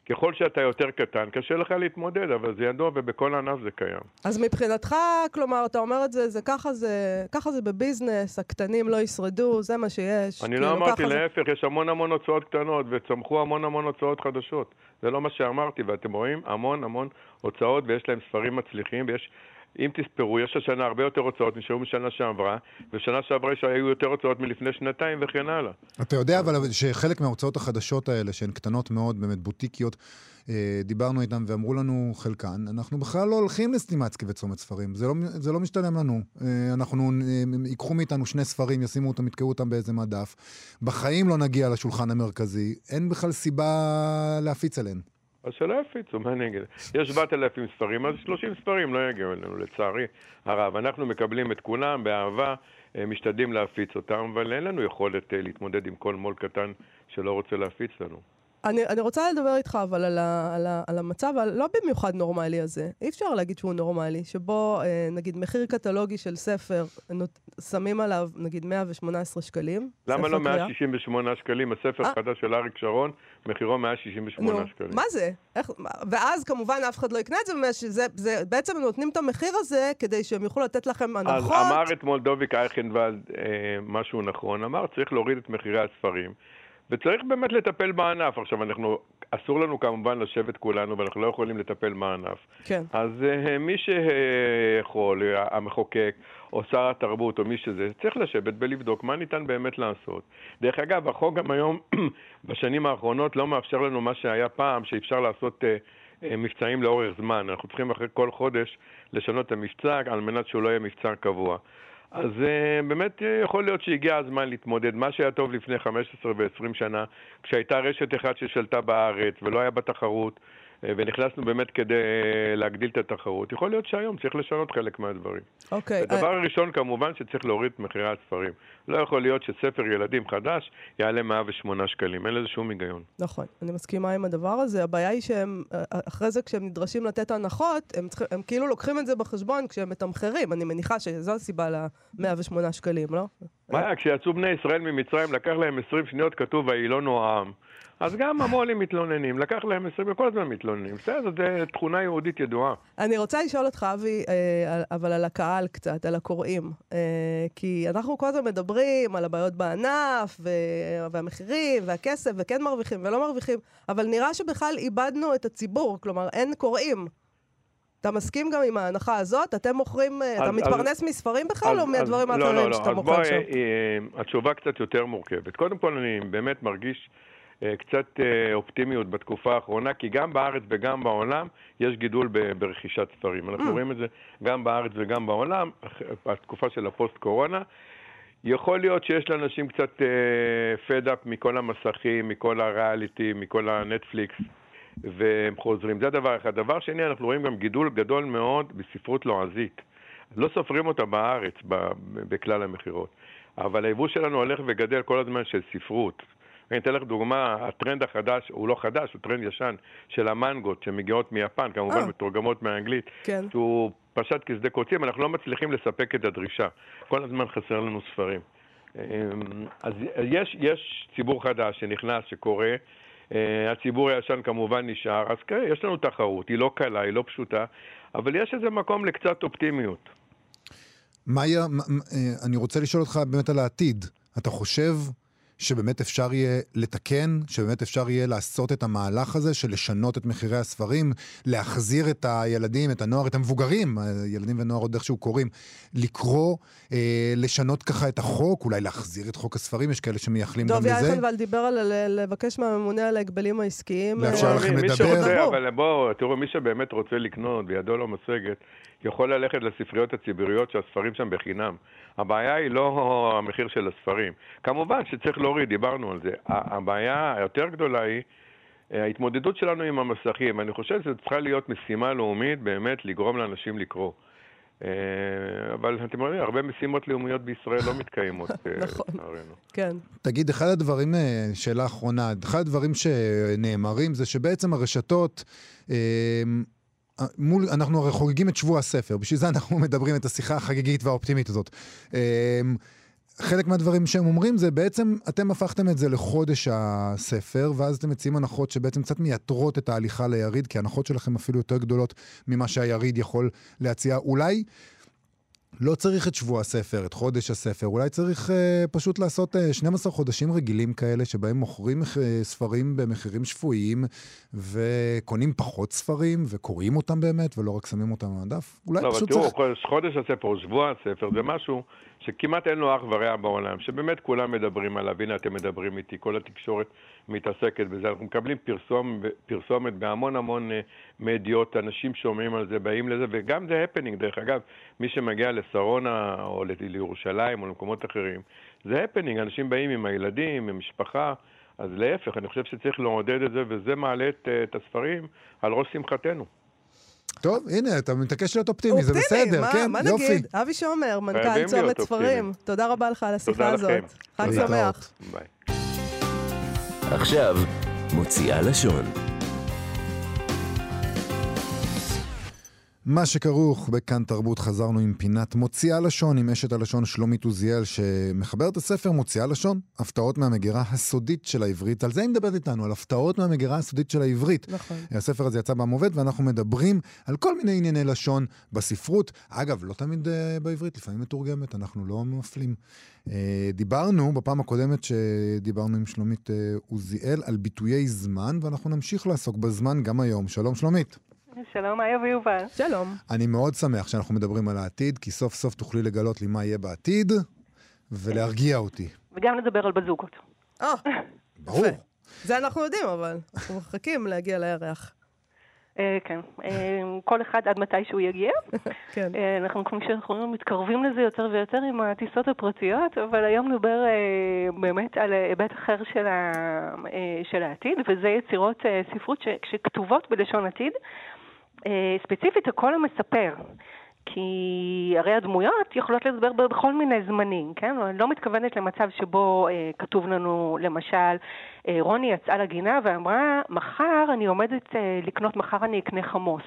[SPEAKER 3] ככל שאתה יותר קטן, קשה לך להתמודד, אבל זה ידוע ובכל ענף זה קיים.
[SPEAKER 2] אז מבחינתך, כלומר, אתה אומר את זה, זה ככה זה, ככה זה בביזנס, הקטנים לא ישרדו, זה מה שיש.
[SPEAKER 3] אני
[SPEAKER 2] כאילו,
[SPEAKER 3] לא אמרתי,
[SPEAKER 2] ככה זה-
[SPEAKER 3] להפך, יש המון המון הוצאות קטנות, וצמחו המון המון הוצאות חדשות. זה לא מה שאמרתי, ואתם רואים המון המון הוצאות, ויש להם ספרים מצליחים, ויש... אם תספרו, יש השנה הרבה יותר הוצאות נשארו משנה שעברה, ושנה שעברה שהיו יותר הוצאות מלפני שנתיים וכן הלאה.
[SPEAKER 1] אתה יודע אבל שחלק מההוצאות החדשות האלה, שהן קטנות מאוד, באמת בוטיקיות, אה, דיברנו איתם ואמרו לנו חלקן, אנחנו בכלל לא הולכים לסטימצקי וצומת ספרים, זה לא, זה לא משתלם לנו. אה, אנחנו, אה, ייקחו מאיתנו שני ספרים, ישימו אותם, יתקעו אותם באיזה מדף. בחיים לא נגיע לשולחן המרכזי, אין בכלל סיבה להפיץ עליהן.
[SPEAKER 3] אז שלא יפיצו, מה אני אגיד? יש <laughs> 7,000 ספרים, אז 30 ספרים לא יגיעו אלינו, לצערי הרב. אנחנו מקבלים את כולם באהבה, אה, משתדלים להפיץ אותם, אבל אין לנו יכולת אה, להתמודד עם כל מו"ל קטן שלא רוצה להפיץ לנו.
[SPEAKER 2] אני, אני רוצה לדבר איתך אבל על, ה, על, ה, על המצב הלא במיוחד נורמלי הזה. אי אפשר להגיד שהוא נורמלי, שבו אה, נגיד מחיר קטלוגי של ספר, נות, שמים עליו נגיד 118 שקלים.
[SPEAKER 3] למה לא
[SPEAKER 2] קריאה.
[SPEAKER 3] 168 שקלים? הספר
[SPEAKER 2] אה.
[SPEAKER 3] החדש של אריק שרון, מחירו 168
[SPEAKER 2] נו,
[SPEAKER 3] שקלים.
[SPEAKER 2] מה זה? איך, מה- ואז כמובן אף אחד לא יקנה את זה, ומש- שזה, זה, בעצם נותנים את המחיר הזה כדי שהם יוכלו לתת לכם
[SPEAKER 3] אז
[SPEAKER 2] הנחות.
[SPEAKER 3] אמר אתמול דוביק אייכנוולד אה, משהו נכון, אמר צריך להוריד את מחירי הספרים וצריך באמת לטפל בענף. עכשיו, אנחנו, אסור לנו כמובן לשבת כולנו ואנחנו לא יכולים לטפל בענף.
[SPEAKER 2] כן.
[SPEAKER 3] אז אה, מי שיכול, המחוקק, או שר התרבות, או מי שזה, צריך לשבת ולבדוק מה ניתן באמת לעשות. דרך אגב, החוק גם היום, <clears throat> בשנים האחרונות, לא מאפשר לנו מה שהיה פעם, שאפשר לעשות אה, מבצעים לאורך זמן. אנחנו צריכים אחרי כל חודש לשנות את המבצע על מנת שהוא לא יהיה מבצע קבוע. אז uh, באמת uh, יכול להיות שהגיע הזמן להתמודד. מה שהיה טוב לפני 15 ו-20 שנה, כשהייתה רשת אחת ששלטה בארץ ולא היה בה תחרות, uh, ונכנסנו באמת כדי uh, להגדיל את התחרות, יכול להיות שהיום צריך לשנות חלק מהדברים.
[SPEAKER 2] אוקיי.
[SPEAKER 3] הדבר הראשון כמובן שצריך להוריד את מחירי הספרים. לא יכול להיות שספר ילדים חדש יעלה 108 שקלים, אין לזה שום היגיון.
[SPEAKER 2] נכון, אני מסכימה עם הדבר הזה. הבעיה היא שהם, אה, אחרי זה כשהם נדרשים לתת הנחות, הם, צריכים, הם כאילו לוקחים את זה בחשבון כשהם מתמחרים. אני מניחה שזו הסיבה ל-108 שקלים, לא?
[SPEAKER 3] מה כשיצאו בני ישראל ממצרים, לקח להם 20 שניות, כתוב וילונו העם. אז גם המו"לים מתלוננים, לקח להם 20, וכל הזמן מתלוננים. בסדר, זו תכונה יהודית ידועה.
[SPEAKER 2] אני רוצה לשאול אותך, אבי, אה, אבל על הקהל קצת, על הקוראים. אה, כי אנחנו כל הזמן מדברים על הבעיות בענף, והמחירים, והכסף, וכן מרוויחים ולא מרוויחים, אבל נראה שבכלל איבדנו את הציבור, כלומר, אין קוראים. אתה מסכים גם עם ההנחה הזאת? אתם מוכרים, אה, אתה
[SPEAKER 3] אז-
[SPEAKER 2] מתפרנס מספרים בכלל, או
[SPEAKER 3] אז-
[SPEAKER 2] מהדברים
[SPEAKER 3] אז- לא,
[SPEAKER 2] האחרים
[SPEAKER 3] לא, לא.
[SPEAKER 2] שאתה
[SPEAKER 3] אז
[SPEAKER 2] מוכר
[SPEAKER 3] בואי,
[SPEAKER 2] שם?
[SPEAKER 3] אה, התשובה קצת יותר מורכבת. קודם כל, אני באמת מרגיש קצת אה, אופטימיות בתקופה האחרונה, כי גם בארץ וגם בעולם יש גידול ברכישת ספרים. אנחנו
[SPEAKER 2] Mm.
[SPEAKER 3] רואים את זה גם בארץ וגם בעולם, בתקופה של הפוסט-קורונה. יכול להיות שיש לאנשים קצת פד-אפ מכל המסכים, מכל הריאליטי, מכל הנטפליקס, והם חוזרים. זה דבר אחד. דבר שני, אנחנו רואים גם גידול גדול מאוד בספרות לועזית. לא סופרים אותה בארץ בכלל המכירות, אבל היבוא שלנו הולך וגדל כל הזמן של ספרות. אני אתן לך דוגמה, הטרנד החדש, הוא לא חדש, הוא טרנד ישן, של המנגות שמגיעות מיפן, כמובן
[SPEAKER 2] אה.
[SPEAKER 3] מתורגמות מאנגלית,
[SPEAKER 2] כן.
[SPEAKER 3] שהוא פשט כשדה קוצים, אנחנו לא מצליחים לספק את הדרישה. כל הזמן חסר לנו ספרים. אמ, אז יש, יש ציבור חדש שנכנס, שקורא, אה, הציבור הישן כמובן נשאר, אז כן, יש לנו תחרות, היא לא קלה, היא לא פשוטה, אבל יש איזה מקום לקצת אופטימיות.
[SPEAKER 1] מה- אה, אני רוצה לשאול אותך באמת על העתיד. אתה חושב שבאמת אפשר יהיה לתקן, שבאמת אפשר יהיה לעשות את המהלך הזה של לשנות את מחירי הספרים, להחזיר את הילדים, את הנוער, את המבוגרים, ילדים ונוער עוד איכשהו קוראים, לקרוא, אה, לשנות ככה את החוק, אולי להחזיר את חוק הספרים, יש כאלה שמייחלים גם לזה.
[SPEAKER 2] יחנבל דיבר על ל- לבקש מהממונה על ההגבלים העסקיים.
[SPEAKER 1] לאפשר
[SPEAKER 2] אה,
[SPEAKER 1] לכם
[SPEAKER 3] מי- מי
[SPEAKER 1] לדבר.
[SPEAKER 3] שרוצה,
[SPEAKER 2] דבור.
[SPEAKER 3] אבל בואו, תראו, מי שבאמת רוצה לקנות וידו לא משגת, יכול ללכת לספריות הציבוריות שהספרים שם בחינם. הבעיה היא לא המחיר של הספרים. כמובן שצריך להוריד, דיברנו על זה. הבעיה היותר גדולה היא אה, ההתמודדות שלנו עם המסכים. אני חושב שזו צריכה להיות משימה לאומית באמת לגרום לאנשים לקרוא. אה, אבל אתם יודעים, הרבה משימות לאומיות בישראל לא מתקיימות, אה, <laughs>
[SPEAKER 2] נכון.
[SPEAKER 3] לצערנו.
[SPEAKER 2] כן.
[SPEAKER 1] תגיד, אחד הדברים, שאלה אחרונה, אחד הדברים שנאמרים זה שבעצם הרשתות, מול, אנחנו הרי חוגגים את שבוע הספר, בשביל זה אנחנו <laughs> מדברים את השיחה החגיגית והאופטימית הזאת. חלק מהדברים שהם אומרים זה בעצם, אתם הפכתם את זה לחודש הספר, ואז אתם מציעים הנחות שבעצם קצת מייתרות את ההליכה ליריד, כי ההנחות שלכם אפילו יותר גדולות ממה שהיריד יכול להציע. אולי לא צריך את שבוע הספר, את חודש הספר, אולי צריך אה, פשוט לעשות אה, 12 חודשים רגילים כאלה, שבהם מוכרים אה, ספרים במחירים שפויים, וקונים פחות ספרים, וקוראים אותם באמת, ולא רק שמים אותם על המדף. אולי
[SPEAKER 3] לא,
[SPEAKER 1] פשוט
[SPEAKER 3] תראו,
[SPEAKER 1] צריך...
[SPEAKER 3] חודש- חודש הספר או שבוע הספר זה משהו שכמעט אין לו אח ורע בעולם, שבאמת כולם מדברים עליו, הנה אתם מדברים איתי, כל התקשורת מתעסקת בזה, אנחנו מקבלים פרסום, פרסומת בהמון המון אה, מדיות, אנשים שומעים על זה, באים לזה, וגם זה הפנינג, דרך אגב, מי שמגיע לשרונה או לירושלים או למקומות אחרים, זה הפנינג, אנשים באים עם הילדים, עם משפחה, אז להפך, אני חושב שצריך לעודד את זה, וזה מעלה את, אה, את הספרים על ראש שמחתנו.
[SPEAKER 1] טוב, הנה, אתה מתעקש להיות אופטימי, זה בסדר,
[SPEAKER 2] מה-
[SPEAKER 1] כן,
[SPEAKER 2] מה
[SPEAKER 1] יופי.
[SPEAKER 2] נגיד? אבי שומר, מנכ"ל צומת ספרים. תודה רבה לך על השיחה
[SPEAKER 3] תודה
[SPEAKER 2] הזאת.
[SPEAKER 3] לכם.
[SPEAKER 2] חג
[SPEAKER 3] תודה.
[SPEAKER 2] שמח.
[SPEAKER 3] ביי.
[SPEAKER 4] עכשיו, מוציאה לשון.
[SPEAKER 1] מה שכרוך בכאן תרבות חזרנו עם פינת מוציאה לשון עם אשת הלשון שלומית עוזיאל שמחבר את הספר מוציאה לשון, הפתעות מהמגירה הסודית של העברית. על זה היא מדברת איתנו, על הפתעות מהמגירה הסודית של העברית.
[SPEAKER 2] נכון.
[SPEAKER 1] הספר הזה יצא בעמובד ואנחנו מדברים על כל מיני ענייני לשון בספרות. אגב, לא תמיד uh, בעברית, לפעמים מתורגמת, אנחנו לא מפלים. Uh, דיברנו בפעם הקודמת שדיברנו עם שלומית uh, עוזיאל על ביטויי זמן ואנחנו נמשיך לעסוק בזמן גם היום. שלום שלומית.
[SPEAKER 5] שלום, איה ויובל.
[SPEAKER 2] שלום.
[SPEAKER 1] אני מאוד שמח שאנחנו מדברים על העתיד, כי סוף סוף תוכלי לגלות לי מה יהיה בעתיד, ולהרגיע אותי.
[SPEAKER 5] וגם נדבר על בזוקות.
[SPEAKER 2] אה, <laughs>
[SPEAKER 1] ברור.
[SPEAKER 2] זה אנחנו יודעים, אבל אנחנו מחכים להגיע לירח.
[SPEAKER 5] אה, כן, אה, כל אחד עד מתי שהוא יגיע. <laughs>
[SPEAKER 2] כן.
[SPEAKER 5] אה, אנחנו כמו שאנחנו מתקרבים לזה יותר ויותר עם הטיסות הפרטיות, אבל היום נדבר באמת על היבט אחר של, ה, של העתיד, וזה יצירות ספרות שכתובות בלשון עתיד. אה, ספציפית הקול המספר. כי הרי הדמויות יכולות לדבר בכל מיני זמנים, כן? אני לא מתכוונת למצב שבו אה, כתוב לנו, למשל, אה, רוני יצאה לגינה ואמרה, מחר אני עומדת אה, לקנות, מחר אני אקנה חמוס.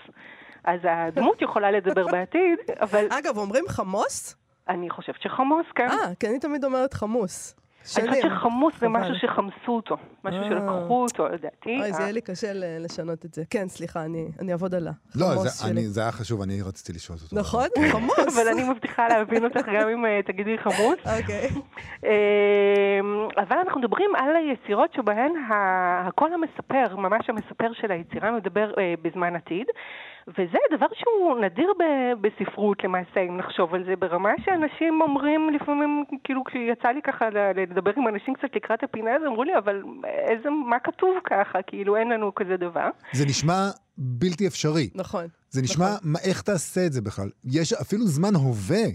[SPEAKER 5] אז הדמות <laughs> יכולה לדבר בעתיד, אבל
[SPEAKER 2] אגב, אומרים חמוס?
[SPEAKER 5] אני חושבת שחמוס, כן.
[SPEAKER 2] אה, כי אני תמיד אומרת חמוס.
[SPEAKER 5] אני
[SPEAKER 2] שנים.
[SPEAKER 5] חושבת שחמוס זה. משהו שחמסו אותו, משהו
[SPEAKER 2] אה.
[SPEAKER 5] שלקחו אותו, לדעתי.
[SPEAKER 2] אוי, זה
[SPEAKER 5] אה,
[SPEAKER 2] יהיה לי קשה ל- לשנות את זה. כן, סליחה, אני אני אעבוד על
[SPEAKER 1] לא,
[SPEAKER 2] החמוס
[SPEAKER 1] זה,
[SPEAKER 2] שלי.
[SPEAKER 1] אני, זה היה חשוב, אני רציתי לשאול אותו.
[SPEAKER 2] נכון? חמוס.
[SPEAKER 5] אבל אני מבטיחה להבין אותך גם אם אה, תגידי חמוס.
[SPEAKER 2] אוקיי.
[SPEAKER 5] אמ, אבל אנחנו מדברים על היצירות שבהן ה- הקול המספר, ממש המספר של היצירה, מדבר אה, בזמן עתיד. וזה דבר שהוא נדיר ב- בספרות למעשה, אם נחשוב על זה, ברמה שאנשים אומרים לפעמים, כאילו כשיצא לי ככה לדבר עם אנשים קצת לקראת הפינה הזו, אמרו לי, אבל איזה, מה כתוב ככה? כאילו אין לנו כזה דבר.
[SPEAKER 1] זה נשמע בלתי אפשרי.
[SPEAKER 2] נכון.
[SPEAKER 1] זה נשמע,
[SPEAKER 2] נכון.
[SPEAKER 1] מה, איך תעשה את זה בכלל? יש אפילו זמן הווה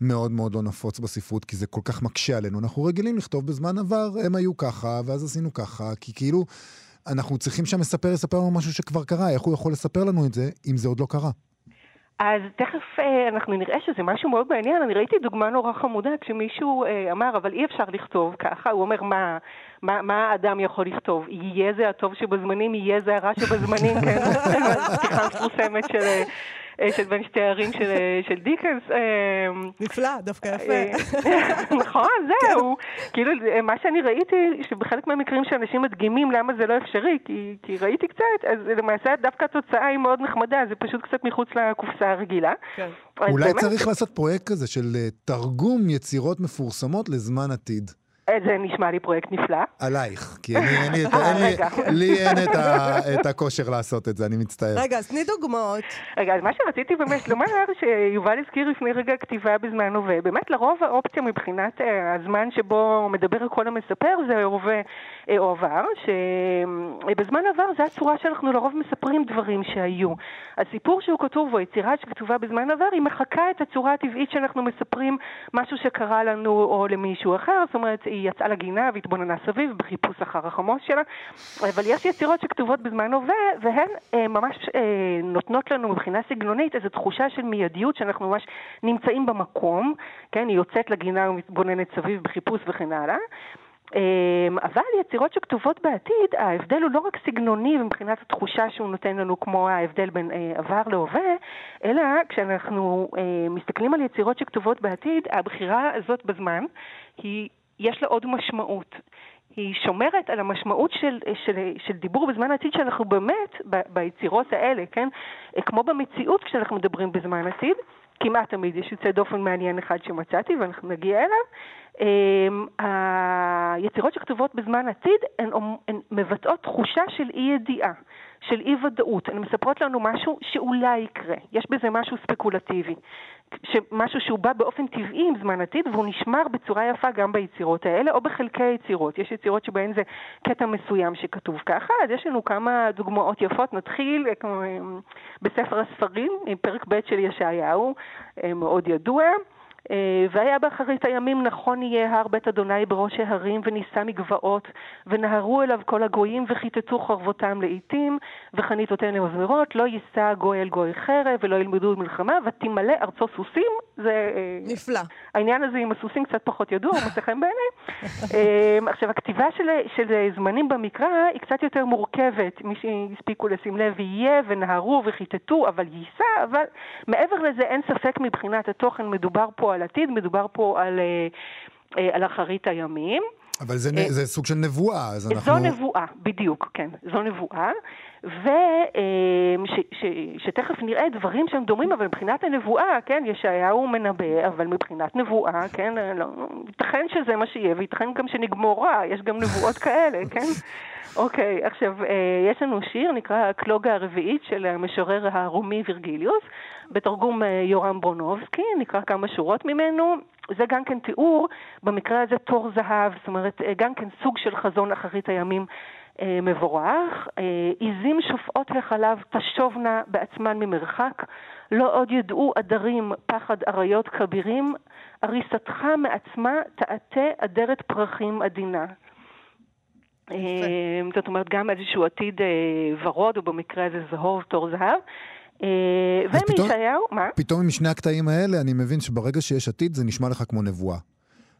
[SPEAKER 1] מאוד מאוד לא נפוץ בספרות, כי זה כל כך מקשה עלינו. אנחנו רגילים לכתוב בזמן עבר, הם היו ככה, ואז עשינו ככה, כי כאילו, אנחנו צריכים שהמספר יספר לנו משהו שכבר קרה, איך הוא יכול לספר לנו את זה, אם זה עוד לא קרה?
[SPEAKER 5] אז תכף אה, אנחנו נראה שזה משהו מאוד מעניין. אני ראיתי דוגמה נורא חמודה כשמישהו אה, אמר, אבל אי אפשר לכתוב ככה. הוא אומר, מה, מה, מה האדם יכול לכתוב? יהיה זה הטוב שבזמנים, יהיה זה הרע שבזמנים, <laughs> כן? פתיחה מפורסמת של... אה, אה, של בין שתי הערים של, אה, של דיקנס. אה,
[SPEAKER 2] נפלא, דווקא יפה. <laughs>
[SPEAKER 5] נכון, זהו. כאילו, מה שאני ראיתי, שבחלק מהמקרים שאנשים מדגימים למה זה לא אפשרי, כי, כי ראיתי קצת, אז למעשה דווקא התוצאה היא מאוד נחמדה, זה פשוט קצת מחוץ לקופסה הרגילה.
[SPEAKER 2] כן.
[SPEAKER 1] אולי
[SPEAKER 5] באמת,
[SPEAKER 1] צריך לעשות פרויקט כזה של תרגום יצירות מפורסמות לזמן עתיד.
[SPEAKER 5] אה, זה נשמע לי פרויקט נפלא.
[SPEAKER 1] עלייך, כי אני, לי, את ה- אין לי. לי אין את, ה, את הכושר לעשות את זה, אני מצטער.
[SPEAKER 2] רגע, אז תני דוגמאות.
[SPEAKER 5] רגע, אז מה שרציתי באמת לומר, שיובל הזכיר לפני רגע כתיבה בזמן הווה, באמת לרוב האופציה מבחינת אה, הזמן שבו מדבר הקול המספר זה הווה אה, או עבר, שבזמן עבר זה הצורה שאנחנו לרוב מספרים דברים שהיו. הסיפור שהוא כתוב, או יצירה שכתובה בזמן עבר, היא מחקה את הצורה הטבעית שאנחנו מספרים משהו שקרה לנו או למישהו אחר, זאת אומרת, היא יצאה לגינה והתבוננה סביב בחיפוש אחר החמוס שלה, אבל יש יצירות שכתובות בזמן הווה, והן אה, ממש אה, נותנות לנו מבחינה סגנונית איזו תחושה של מיידיות שאנחנו ממש נמצאים במקום, כן, היא יוצאת לגינה ומתבוננת סביב בחיפוש וכן הלאה. אמ, אבל יצירות שכתובות בעתיד, ההבדל הוא לא רק סגנוני מבחינת התחושה שהוא נותן לנו כמו ההבדל בין אה, עבר להווה, אלא כשאנחנו אה, מסתכלים על יצירות שכתובות בעתיד, הבחירה הזאת בזמן, היא, יש לה עוד משמעות. היא שומרת על המשמעות של, של, של דיבור בזמן עתיד שאנחנו באמת, ב, ביצירות האלה, כן? כמו במציאות כשאנחנו מדברים בזמן עתיד, כמעט תמיד יש יוצא דופן מעניין אחד שמצאתי ואנחנו נגיע אליו. אמ, היצירות שכתובות בזמן עתיד הן, הן מבטאות תחושה של אי ידיעה, של אי ודאות. הן מספרות לנו משהו שאולי יקרה. יש בזה משהו ספקולטיבי. משהו שהוא בא באופן טבעי עם זמן עתיד והוא נשמר בצורה יפה גם ביצירות האלה או בחלקי היצירות. יש יצירות שבהן זה קטע מסוים שכתוב ככה, אז יש לנו כמה דוגמאות יפות. נתחיל אה, אה, בספר הספרים, פרק ב' של ישעיהו, אה, מאוד ידוע. אה, והיה באחרית הימים נכון יהיה הר בית אדוני בראש ההרים ונישא מגבעות ונהרו אליו כל הגויים וכיתתו חרבותם לעיתים וחניתותיהם למזמרות לא יישא גוי אל גוי חרב ולא ילמדו מלחמה ותמלא ארצו סוסים זה אה,
[SPEAKER 2] נפלא.
[SPEAKER 5] העניין הזה עם הסוסים קצת פחות ידוע, הוא מוצא חן בעיניי. <laughs> אמ, עכשיו, הכתיבה של, של זמנים במקרא היא קצת יותר מורכבת. מי שהספיקו לשים לב, יהיה ונהרו וכיתתו, אבל יישא, אבל מעבר לזה אין ספק מבחינת התוכן, מדובר פה על עתיד, מדובר פה על, אה, אה, על אחרית הימים.
[SPEAKER 1] אבל זה,
[SPEAKER 5] אה,
[SPEAKER 1] זה סוג של נבואה, אז אנחנו...
[SPEAKER 5] זו נבואה, בדיוק, כן, זו נבואה, ושתכף נראה דברים שהם דומים, אבל מבחינת הנבואה, כן, ישעיהו מנבא, אבל מבחינת נבואה, כן, לא, ייתכן שזה מה שיהיה, וייתכן גם שנגמור רע, יש גם נבואות כאלה, כן? <laughs> אוקיי, עכשיו, אה, יש לנו שיר, נקרא הקלוגה הרביעית של המשורר הרומי וירגיליוס, בתרגום אה, יורם ברונובסקי, נקרא כמה שורות ממנו. זה גם כן תיאור, במקרה הזה תור זהב, זאת אומרת, אה, גם כן סוג של חזון אחרית הימים אה, מבורך. אה, עיזים שופעות החלב תשובנה בעצמן ממרחק, לא עוד ידעו עדרים פחד אריות כבירים, הריסתך מעצמה תעטה אדרת פרחים עדינה. אה, זאת אומרת, גם איזשהו עתיד אה, ורוד, או במקרה הזה זהוב, תור זהב. אה, ומישעיהו, מה?
[SPEAKER 1] פתאום משני הקטעים האלה אני מבין שברגע שיש עתיד זה נשמע לך כמו נבואה.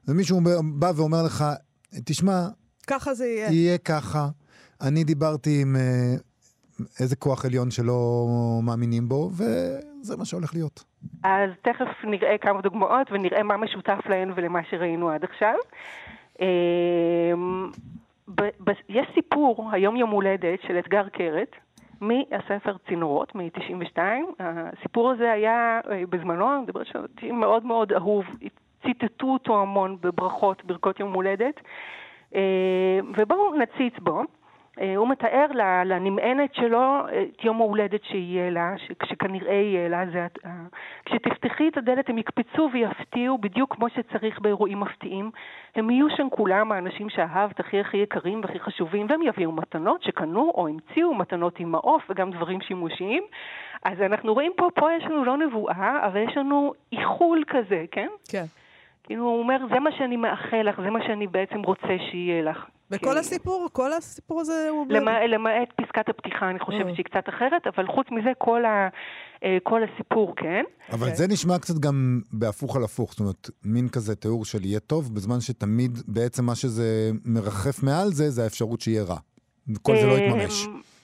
[SPEAKER 1] ומישהו בא ואומר לך, תשמע,
[SPEAKER 2] ככה זה יהיה.
[SPEAKER 1] יהיה ככה, אני דיברתי עם אה, איזה כוח עליון שלא מאמינים בו, וזה מה שהולך להיות.
[SPEAKER 5] אז תכף נראה כמה דוגמאות ונראה מה משותף להן ולמה שראינו עד עכשיו. ב- יש סיפור, היום יום הולדת, של אתגר קרת, מהספר צינורות, מ-92. הסיפור הזה היה אה, בזמנו, אני מדברת שם, מאוד מאוד אהוב, ציטטו אותו המון בברכות, ברכות יום הולדת. אה, ובואו נציץ בו. אה, הוא מתאר לנמענת שלו את יום ההולדת שיהיה לה, שכנראה יהיה לה, זה, הת- ה- כשתפתחי את הדלת הם יקפצו ויפתיעו בדיוק כמו שצריך באירועים מפתיעים. הם יהיו שם כולם האנשים שאהבת הכי הכי יקרים והכי חשובים, והם יביאו מתנות שקנו או המציאו, מתנות עם מעוף וגם דברים שימושיים. אז אנחנו רואים פה, פה יש לנו לא נבואה, אבל יש לנו איחול כזה, כן?
[SPEAKER 2] כן.
[SPEAKER 5] כאילו הוא אומר, זה מה שאני מאחל לך, זה מה שאני בעצם רוצה שיהיה לך.
[SPEAKER 2] וכל
[SPEAKER 5] אה,
[SPEAKER 2] הסיפור, כל הסיפור הזה הוא... ב-
[SPEAKER 5] למע- למעט פסקת הפתיחה, אני
[SPEAKER 2] אה.
[SPEAKER 5] חושבת שהיא קצת אחרת, אבל חוץ מזה כל, ה, אה, כל הסיפור, כן.
[SPEAKER 1] אבל
[SPEAKER 2] אוקיי.
[SPEAKER 1] זה נשמע קצת גם בהפוך על הפוך, זאת אומרת, מין כזה תיאור של יהיה טוב, בזמן שתמיד בעצם מה שזה מרחף מעל זה, זה האפשרות שיהיה רע. כל זה לא.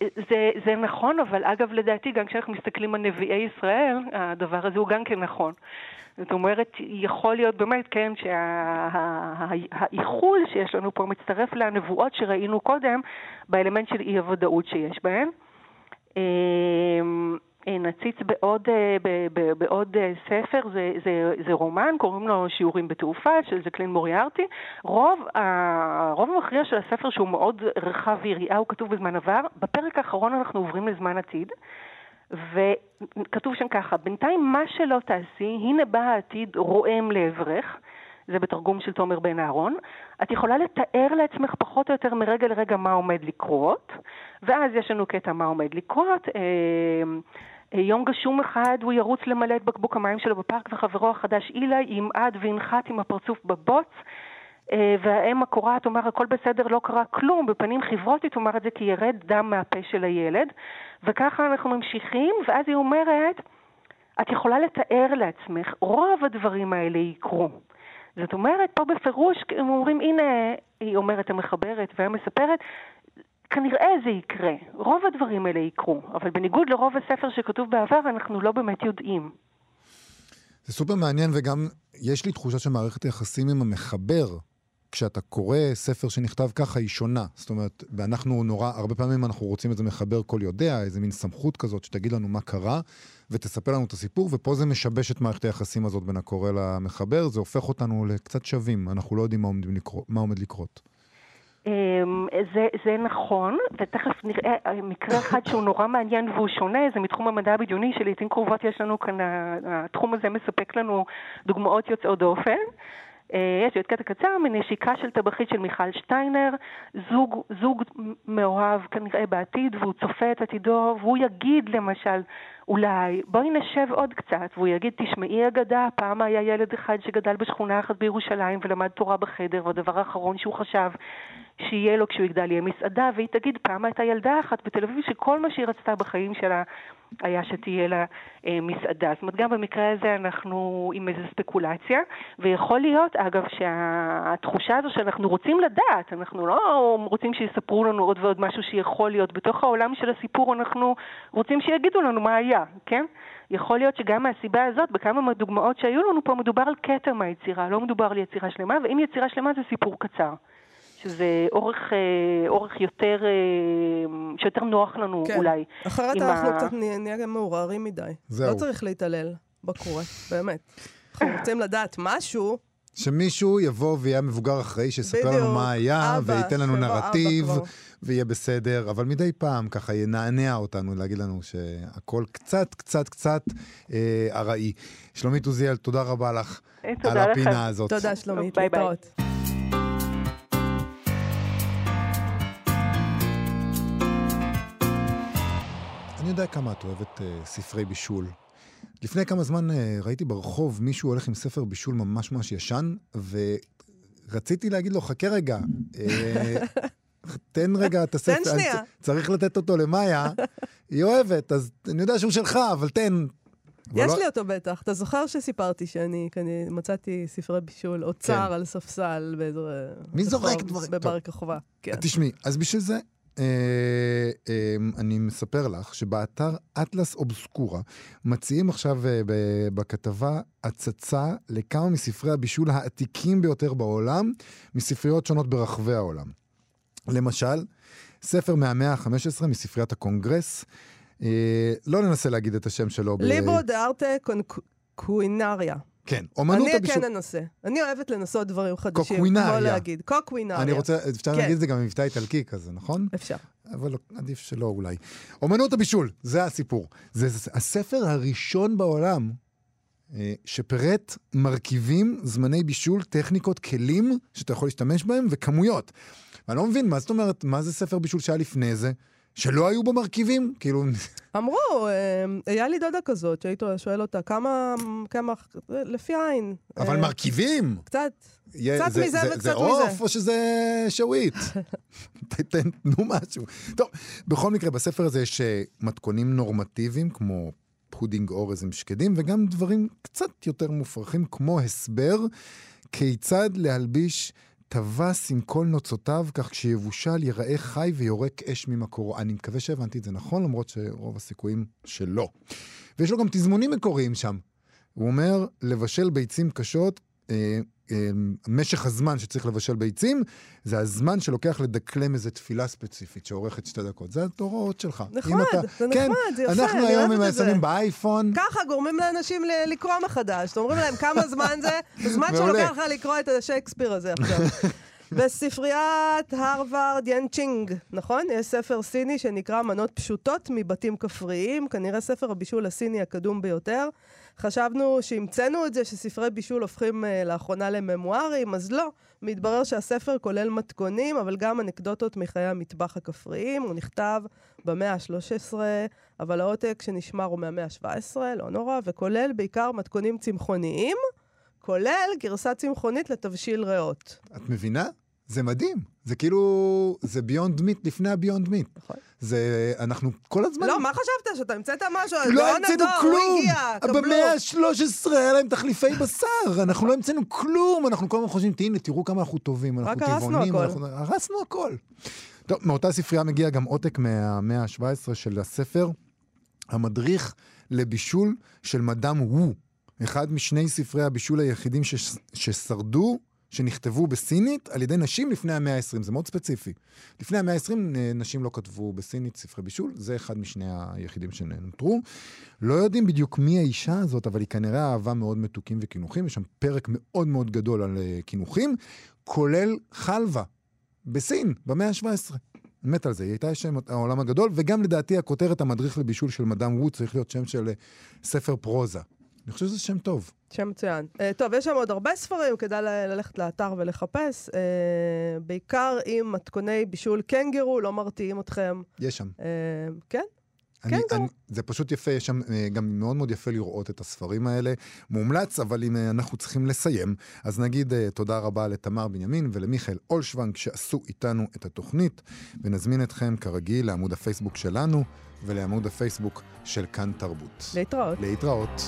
[SPEAKER 5] אה, זה, זה נכון, אבל אגב, לדעתי, גם כשאנחנו מסתכלים על נביאי ישראל, הדבר הזה הוא גם כן נכון. זאת אומרת, יכול להיות באמת, כן, שהאיחול שיש לנו פה מצטרף לנבואות שראינו קודם, באלמנט של אי הוודאות שיש בהן. אה, נציץ בעוד, אה, בעוד אה, ספר, זה, זה, זה רומן, קוראים לו שיעורים בתעופה, של ז'קלין מוריארטי. רוב, הרוב המכריע של הספר, שהוא מאוד רחב ויריעה, הוא כתוב בזמן עבר. בפרק האחרון אנחנו עוברים לזמן עתיד. וכתוב שם ככה, בינתיים מה שלא תעשי, הנה בא העתיד רועם לעברך, זה בתרגום של תומר בן אהרון, את יכולה לתאר לעצמך פחות או יותר מרגע לרגע מה עומד לקרות, ואז יש לנו קטע מה עומד לקרות. אה, יום גשום אחד הוא ירוץ למלא את בקבוק המים שלו בפארק וחברו החדש אילי ימעד וינחת עם הפרצוף בבוץ. אה, והאם הקורעת תאמר הכל בסדר, לא קרה כלום, בפנים חברות היא תאמר את זה כי ירד דם מהפה של הילד. וככה אנחנו ממשיכים, ואז היא אומרת, את יכולה לתאר לעצמך, רוב הדברים האלה יקרו. זאת אומרת, פה בפירוש הם אומרים, הנה, היא אומרת המחברת והמספרת, כנראה זה יקרה. רוב הדברים האלה יקרו, אבל בניגוד לרוב הספר שכתוב בעבר, אנחנו לא באמת יודעים.
[SPEAKER 1] זה סופר מעניין, וגם יש לי תחושה שמערכת היחסים עם המחבר, כשאתה קורא ספר שנכתב ככה, היא שונה. זאת אומרת, ואנחנו נורא, הרבה פעמים אנחנו רוצים איזה מחבר כל יודע, איזה מין סמכות כזאת, שתגיד לנו מה קרה, ותספר לנו את הסיפור, ופה זה משבש את מערכת היחסים הזאת בין הקורא למחבר, זה הופך אותנו לקצת שווים, אנחנו לא יודעים מה עומד לקרות. מה עומד לקרות.
[SPEAKER 5] אמ, זה, זה נכון, ותכף נראה אה, מקרה אחד שהוא נורא מעניין והוא שונה, זה מתחום המדע הבדיוני, שלעיתים קרובות יש לנו כאן, התחום הזה מספק לנו דוגמאות יוצאות דופן. אה, יש לי עוד קטע קצר מנשיקה של טבחית של מיכל שטיינר, זוג, זוג מאוהב כנראה בעתיד, והוא צופה את עתידו, והוא יגיד למשל, אולי, בואי נשב עוד קצת, והוא יגיד, תשמעי אגדה, פעם היה ילד אחד שגדל בשכונה אחת בירושלים ולמד תורה בחדר, והדבר האחרון שהוא חשב שיהיה לו כשהוא יגדל יהיה מסעדה, והיא תגיד, פעם הייתה ילדה אחת בתל אביב שכל מה שהיא רצתה בחיים שלה היה שתהיה לה אה, מסעדה. זאת אומרת, גם במקרה הזה אנחנו עם איזו ספקולציה, ויכול להיות, אגב, שהתחושה הזו שאנחנו רוצים לדעת, אנחנו לא רוצים שיספרו לנו עוד ועוד משהו שיכול להיות. בתוך העולם של הסיפור אנחנו רוצים שיגידו לנו מה היה, כן? יכול להיות שגם מהסיבה הזאת, בכמה מהדוגמאות שהיו לנו פה, מדובר על קטע מהיצירה, לא מדובר על יצירה שלמה, ואם יצירה שלמה זה סיפור קצר. שזה אורך, אה, אורך יותר, אה, שיותר נוח לנו
[SPEAKER 2] כן.
[SPEAKER 5] אולי.
[SPEAKER 2] אחרת אנחנו
[SPEAKER 5] ה-
[SPEAKER 2] קצת נהיה נהיה גם מעורערים מדי.
[SPEAKER 1] זהו.
[SPEAKER 2] לא צריך להתעלל בקורא, באמת. אנחנו <laughs> רוצים לדעת משהו,
[SPEAKER 1] שמישהו יבוא ויהיה מבוגר אחראי, שיספר לנו
[SPEAKER 2] בדיוק.
[SPEAKER 1] מה היה,
[SPEAKER 2] אבא,
[SPEAKER 1] וייתן לנו נרטיב. ויהיה בסדר, אבל מדי פעם ככה ינענע אותנו, להגיד לנו שהכל קצת, קצת, קצת אה, ארעי. שלומית עוזיאל, תודה רבה לך
[SPEAKER 5] אה,
[SPEAKER 1] על
[SPEAKER 5] תודה לכם.
[SPEAKER 1] הפינה הזאת.
[SPEAKER 2] תודה שלומית,
[SPEAKER 5] ביי ביי.
[SPEAKER 2] להתראות.
[SPEAKER 1] יודע כמה את אוהבת אה, ספרי בישול. לפני כמה זמן אה, ראיתי ברחוב מישהו הולך עם ספר בישול ממש ממש ישן, ורציתי להגיד לו, חכה רגע, אה, <laughs> תן רגע את הספר,
[SPEAKER 2] תן שנייה.
[SPEAKER 1] צריך לתת אותו למאיה, היא אוהבת, אז אני יודע שהוא שלך, אבל תן.
[SPEAKER 2] יש
[SPEAKER 1] לא-
[SPEAKER 2] לי אותו בטח. אתה זוכר שסיפרתי שאני כנראה מצאתי ספרי בישול, אוצר על ספסל באיזה...
[SPEAKER 1] כן. מי זורק
[SPEAKER 2] רחוב
[SPEAKER 1] דברים?
[SPEAKER 2] בבר. כוכבא. כן.
[SPEAKER 1] תשמעי, אז בשביל זה, אני מספר לך שבאתר אטלס אובסקורה מציעים עכשיו אה, בכתבה הצצה לכמה מספרי הבישול העתיקים ביותר בעולם, מספריות שונות ברחבי העולם. למשל, ספר מהמאה ה-15 מספריית הקונגרס, אה, לא ננסה להגיד את השם שלו.
[SPEAKER 2] ליברו דה ארטה קווינריה.
[SPEAKER 1] כן, אומנות
[SPEAKER 2] אני
[SPEAKER 1] הבישול.
[SPEAKER 2] כן אנסה. אני אוהבת לנסות דברים חדשים.
[SPEAKER 1] קוקווינריה.
[SPEAKER 2] כמו להגיד. קוקווינריה.
[SPEAKER 1] אני רוצה, אפשר
[SPEAKER 2] כן.
[SPEAKER 1] להגיד את זה גם במבטא איטלקי כזה, נכון?
[SPEAKER 2] אפשר.
[SPEAKER 1] אבל לא, עדיף שלא אולי. אומנות הבישול, זה הסיפור. זה, זה הספר הראשון בעולם אה, שפירט מרכיבים, זמני בישול, טכניקות, כלים שאתה יכול להשתמש בהם וכמויות. ואני לא מבין, מה זאת אומרת, מה זה ספר בישול שהיה לפני זה? שלא היו בה מרכיבים? כאילו,
[SPEAKER 2] אמרו, אה, היה לי דודה כזאת, שהיית שואל אותה, כמה, כמה, לפי העין.
[SPEAKER 1] אבל
[SPEAKER 2] אה,
[SPEAKER 1] מרכיבים.
[SPEAKER 2] קצת. קצת מזה וקצת
[SPEAKER 1] זה
[SPEAKER 2] מזה.
[SPEAKER 1] עוף או שזה שווית? <laughs> תנו משהו. טוב, בכל מקרה, בספר הזה יש אה, מתכונים נורמטיביים, כמו פודינג אורז עם שקדים, וגם דברים קצת יותר מופרכים, כמו הסבר כיצד להלביש טווס עם כל נוצותיו, כך כשיבושל ייראה חי ויורק אש ממקורו. אני מקווה שהבנתי את זה נכון, למרות שרוב הסיכויים שלא. ויש לו גם תזמונים מקוריים שם. הוא אומר, לבשל ביצים קשות, משך הזמן שצריך לבשל ביצים, זה הזמן שלוקח לדקלם איזה תפילה ספציפית שאורכת שתי דקות. זה ההוראות שלך.
[SPEAKER 2] נחמד,
[SPEAKER 1] אתה-
[SPEAKER 2] זה
[SPEAKER 1] כן,
[SPEAKER 2] נחמד, זה יפה,
[SPEAKER 1] אנחנו
[SPEAKER 2] אני
[SPEAKER 1] היום
[SPEAKER 2] אוהבת את זה.
[SPEAKER 1] שמים באייפון,
[SPEAKER 2] ככה גורמים לאנשים ל- לקרוא מחדש. אומרים להם כמה זמן זה, <laughs> הזמן. שלוקח לך לקרוא את השייקספיר הזה עכשיו. <laughs> בספריית הרווארד ינצ'ינג, נכון? יש ספר סיני שנקרא מנות פשוטות מבתים כפריים, כנראה ספר הבישול הסיני הקדום ביותר. חשבנו שהמצאנו את זה, שספרי בישול הופכים uh, לאחרונה לממוארים, אז לא. מתברר שהספר כולל מתכונים, אבל גם אנקדוטות מחיי המטבח הכפריים. הוא נכתב במאה ה-13, אבל העותק שנשמר הוא מהמאה ה-17, לא נורא, וכולל בעיקר מתכונים צמחוניים, כולל גרסה צמחונית לתבשיל ריאות.
[SPEAKER 1] את מבינה? זה מדהים. זה כאילו, זה ביונד מיט לפני הביונד מיט.
[SPEAKER 2] נכון.
[SPEAKER 1] זה, אנחנו כל הזמן...
[SPEAKER 2] לא, מה חשבת? שאתה המצאת משהו?
[SPEAKER 1] לא המצאנו כלום! במאה ה-13 היה להם תחליפי בשר, <laughs> אנחנו לא המצאנו כלום, אנחנו כל הזמן חושבים, הנה, תראו כמה אנחנו טובים, אנחנו טבעונים. אנחנו- הרסנו הכל. טוב, מאותה ספרייה מגיע גם עותק מהמאה ה-17 של הספר, המדריך לבישול של מדאם וו, אחד משני ספרי הבישול היחידים ש- ששרדו, שנכתבו בסינית על ידי נשים לפני המאה ה-20, זה מאוד ספציפי. לפני המאה ה-20 נשים לא כתבו בסינית ספרי בישול, זה אחד משני היחידים שנותרו. לא יודעים בדיוק מי האישה הזאת, אבל היא כנראה אהבה מאוד מתוקים וקינוחים, יש שם פרק מאוד מאוד גדול על אה, קינוחים, כולל חלבה, בסין, במאה ה-17. אני מת על זה, היא הייתה שם העולם הגדול, וגם לדעתי הכותרת המדריך לבישול של מדאם וו צריך להיות שם של אה, ספר פרוזה. אני חושב שזה שם טוב.
[SPEAKER 2] שם מצוין. Uh, טוב, יש שם עוד הרבה ספרים, כדאי ל- ללכת לאתר ולחפש. Uh, בעיקר עם מתכוני בישול קנגרו, לא מרתיעים אתכם.
[SPEAKER 1] יש שם.
[SPEAKER 2] Uh, כן?
[SPEAKER 1] אני,
[SPEAKER 2] כן,
[SPEAKER 1] אני, זה פשוט יפה, יש שם אה, גם מאוד מאוד יפה לראות את הספרים האלה. מומלץ, אבל אם אה, אנחנו צריכים לסיים, אז נגיד אה, תודה רבה לתמר בנימין ולמיכאל אולשוונג שעשו איתנו את התוכנית, ונזמין אתכם כרגיל לעמוד הפייסבוק שלנו ולעמוד הפייסבוק של כאן תרבות.
[SPEAKER 2] להתראות.
[SPEAKER 1] להתראות.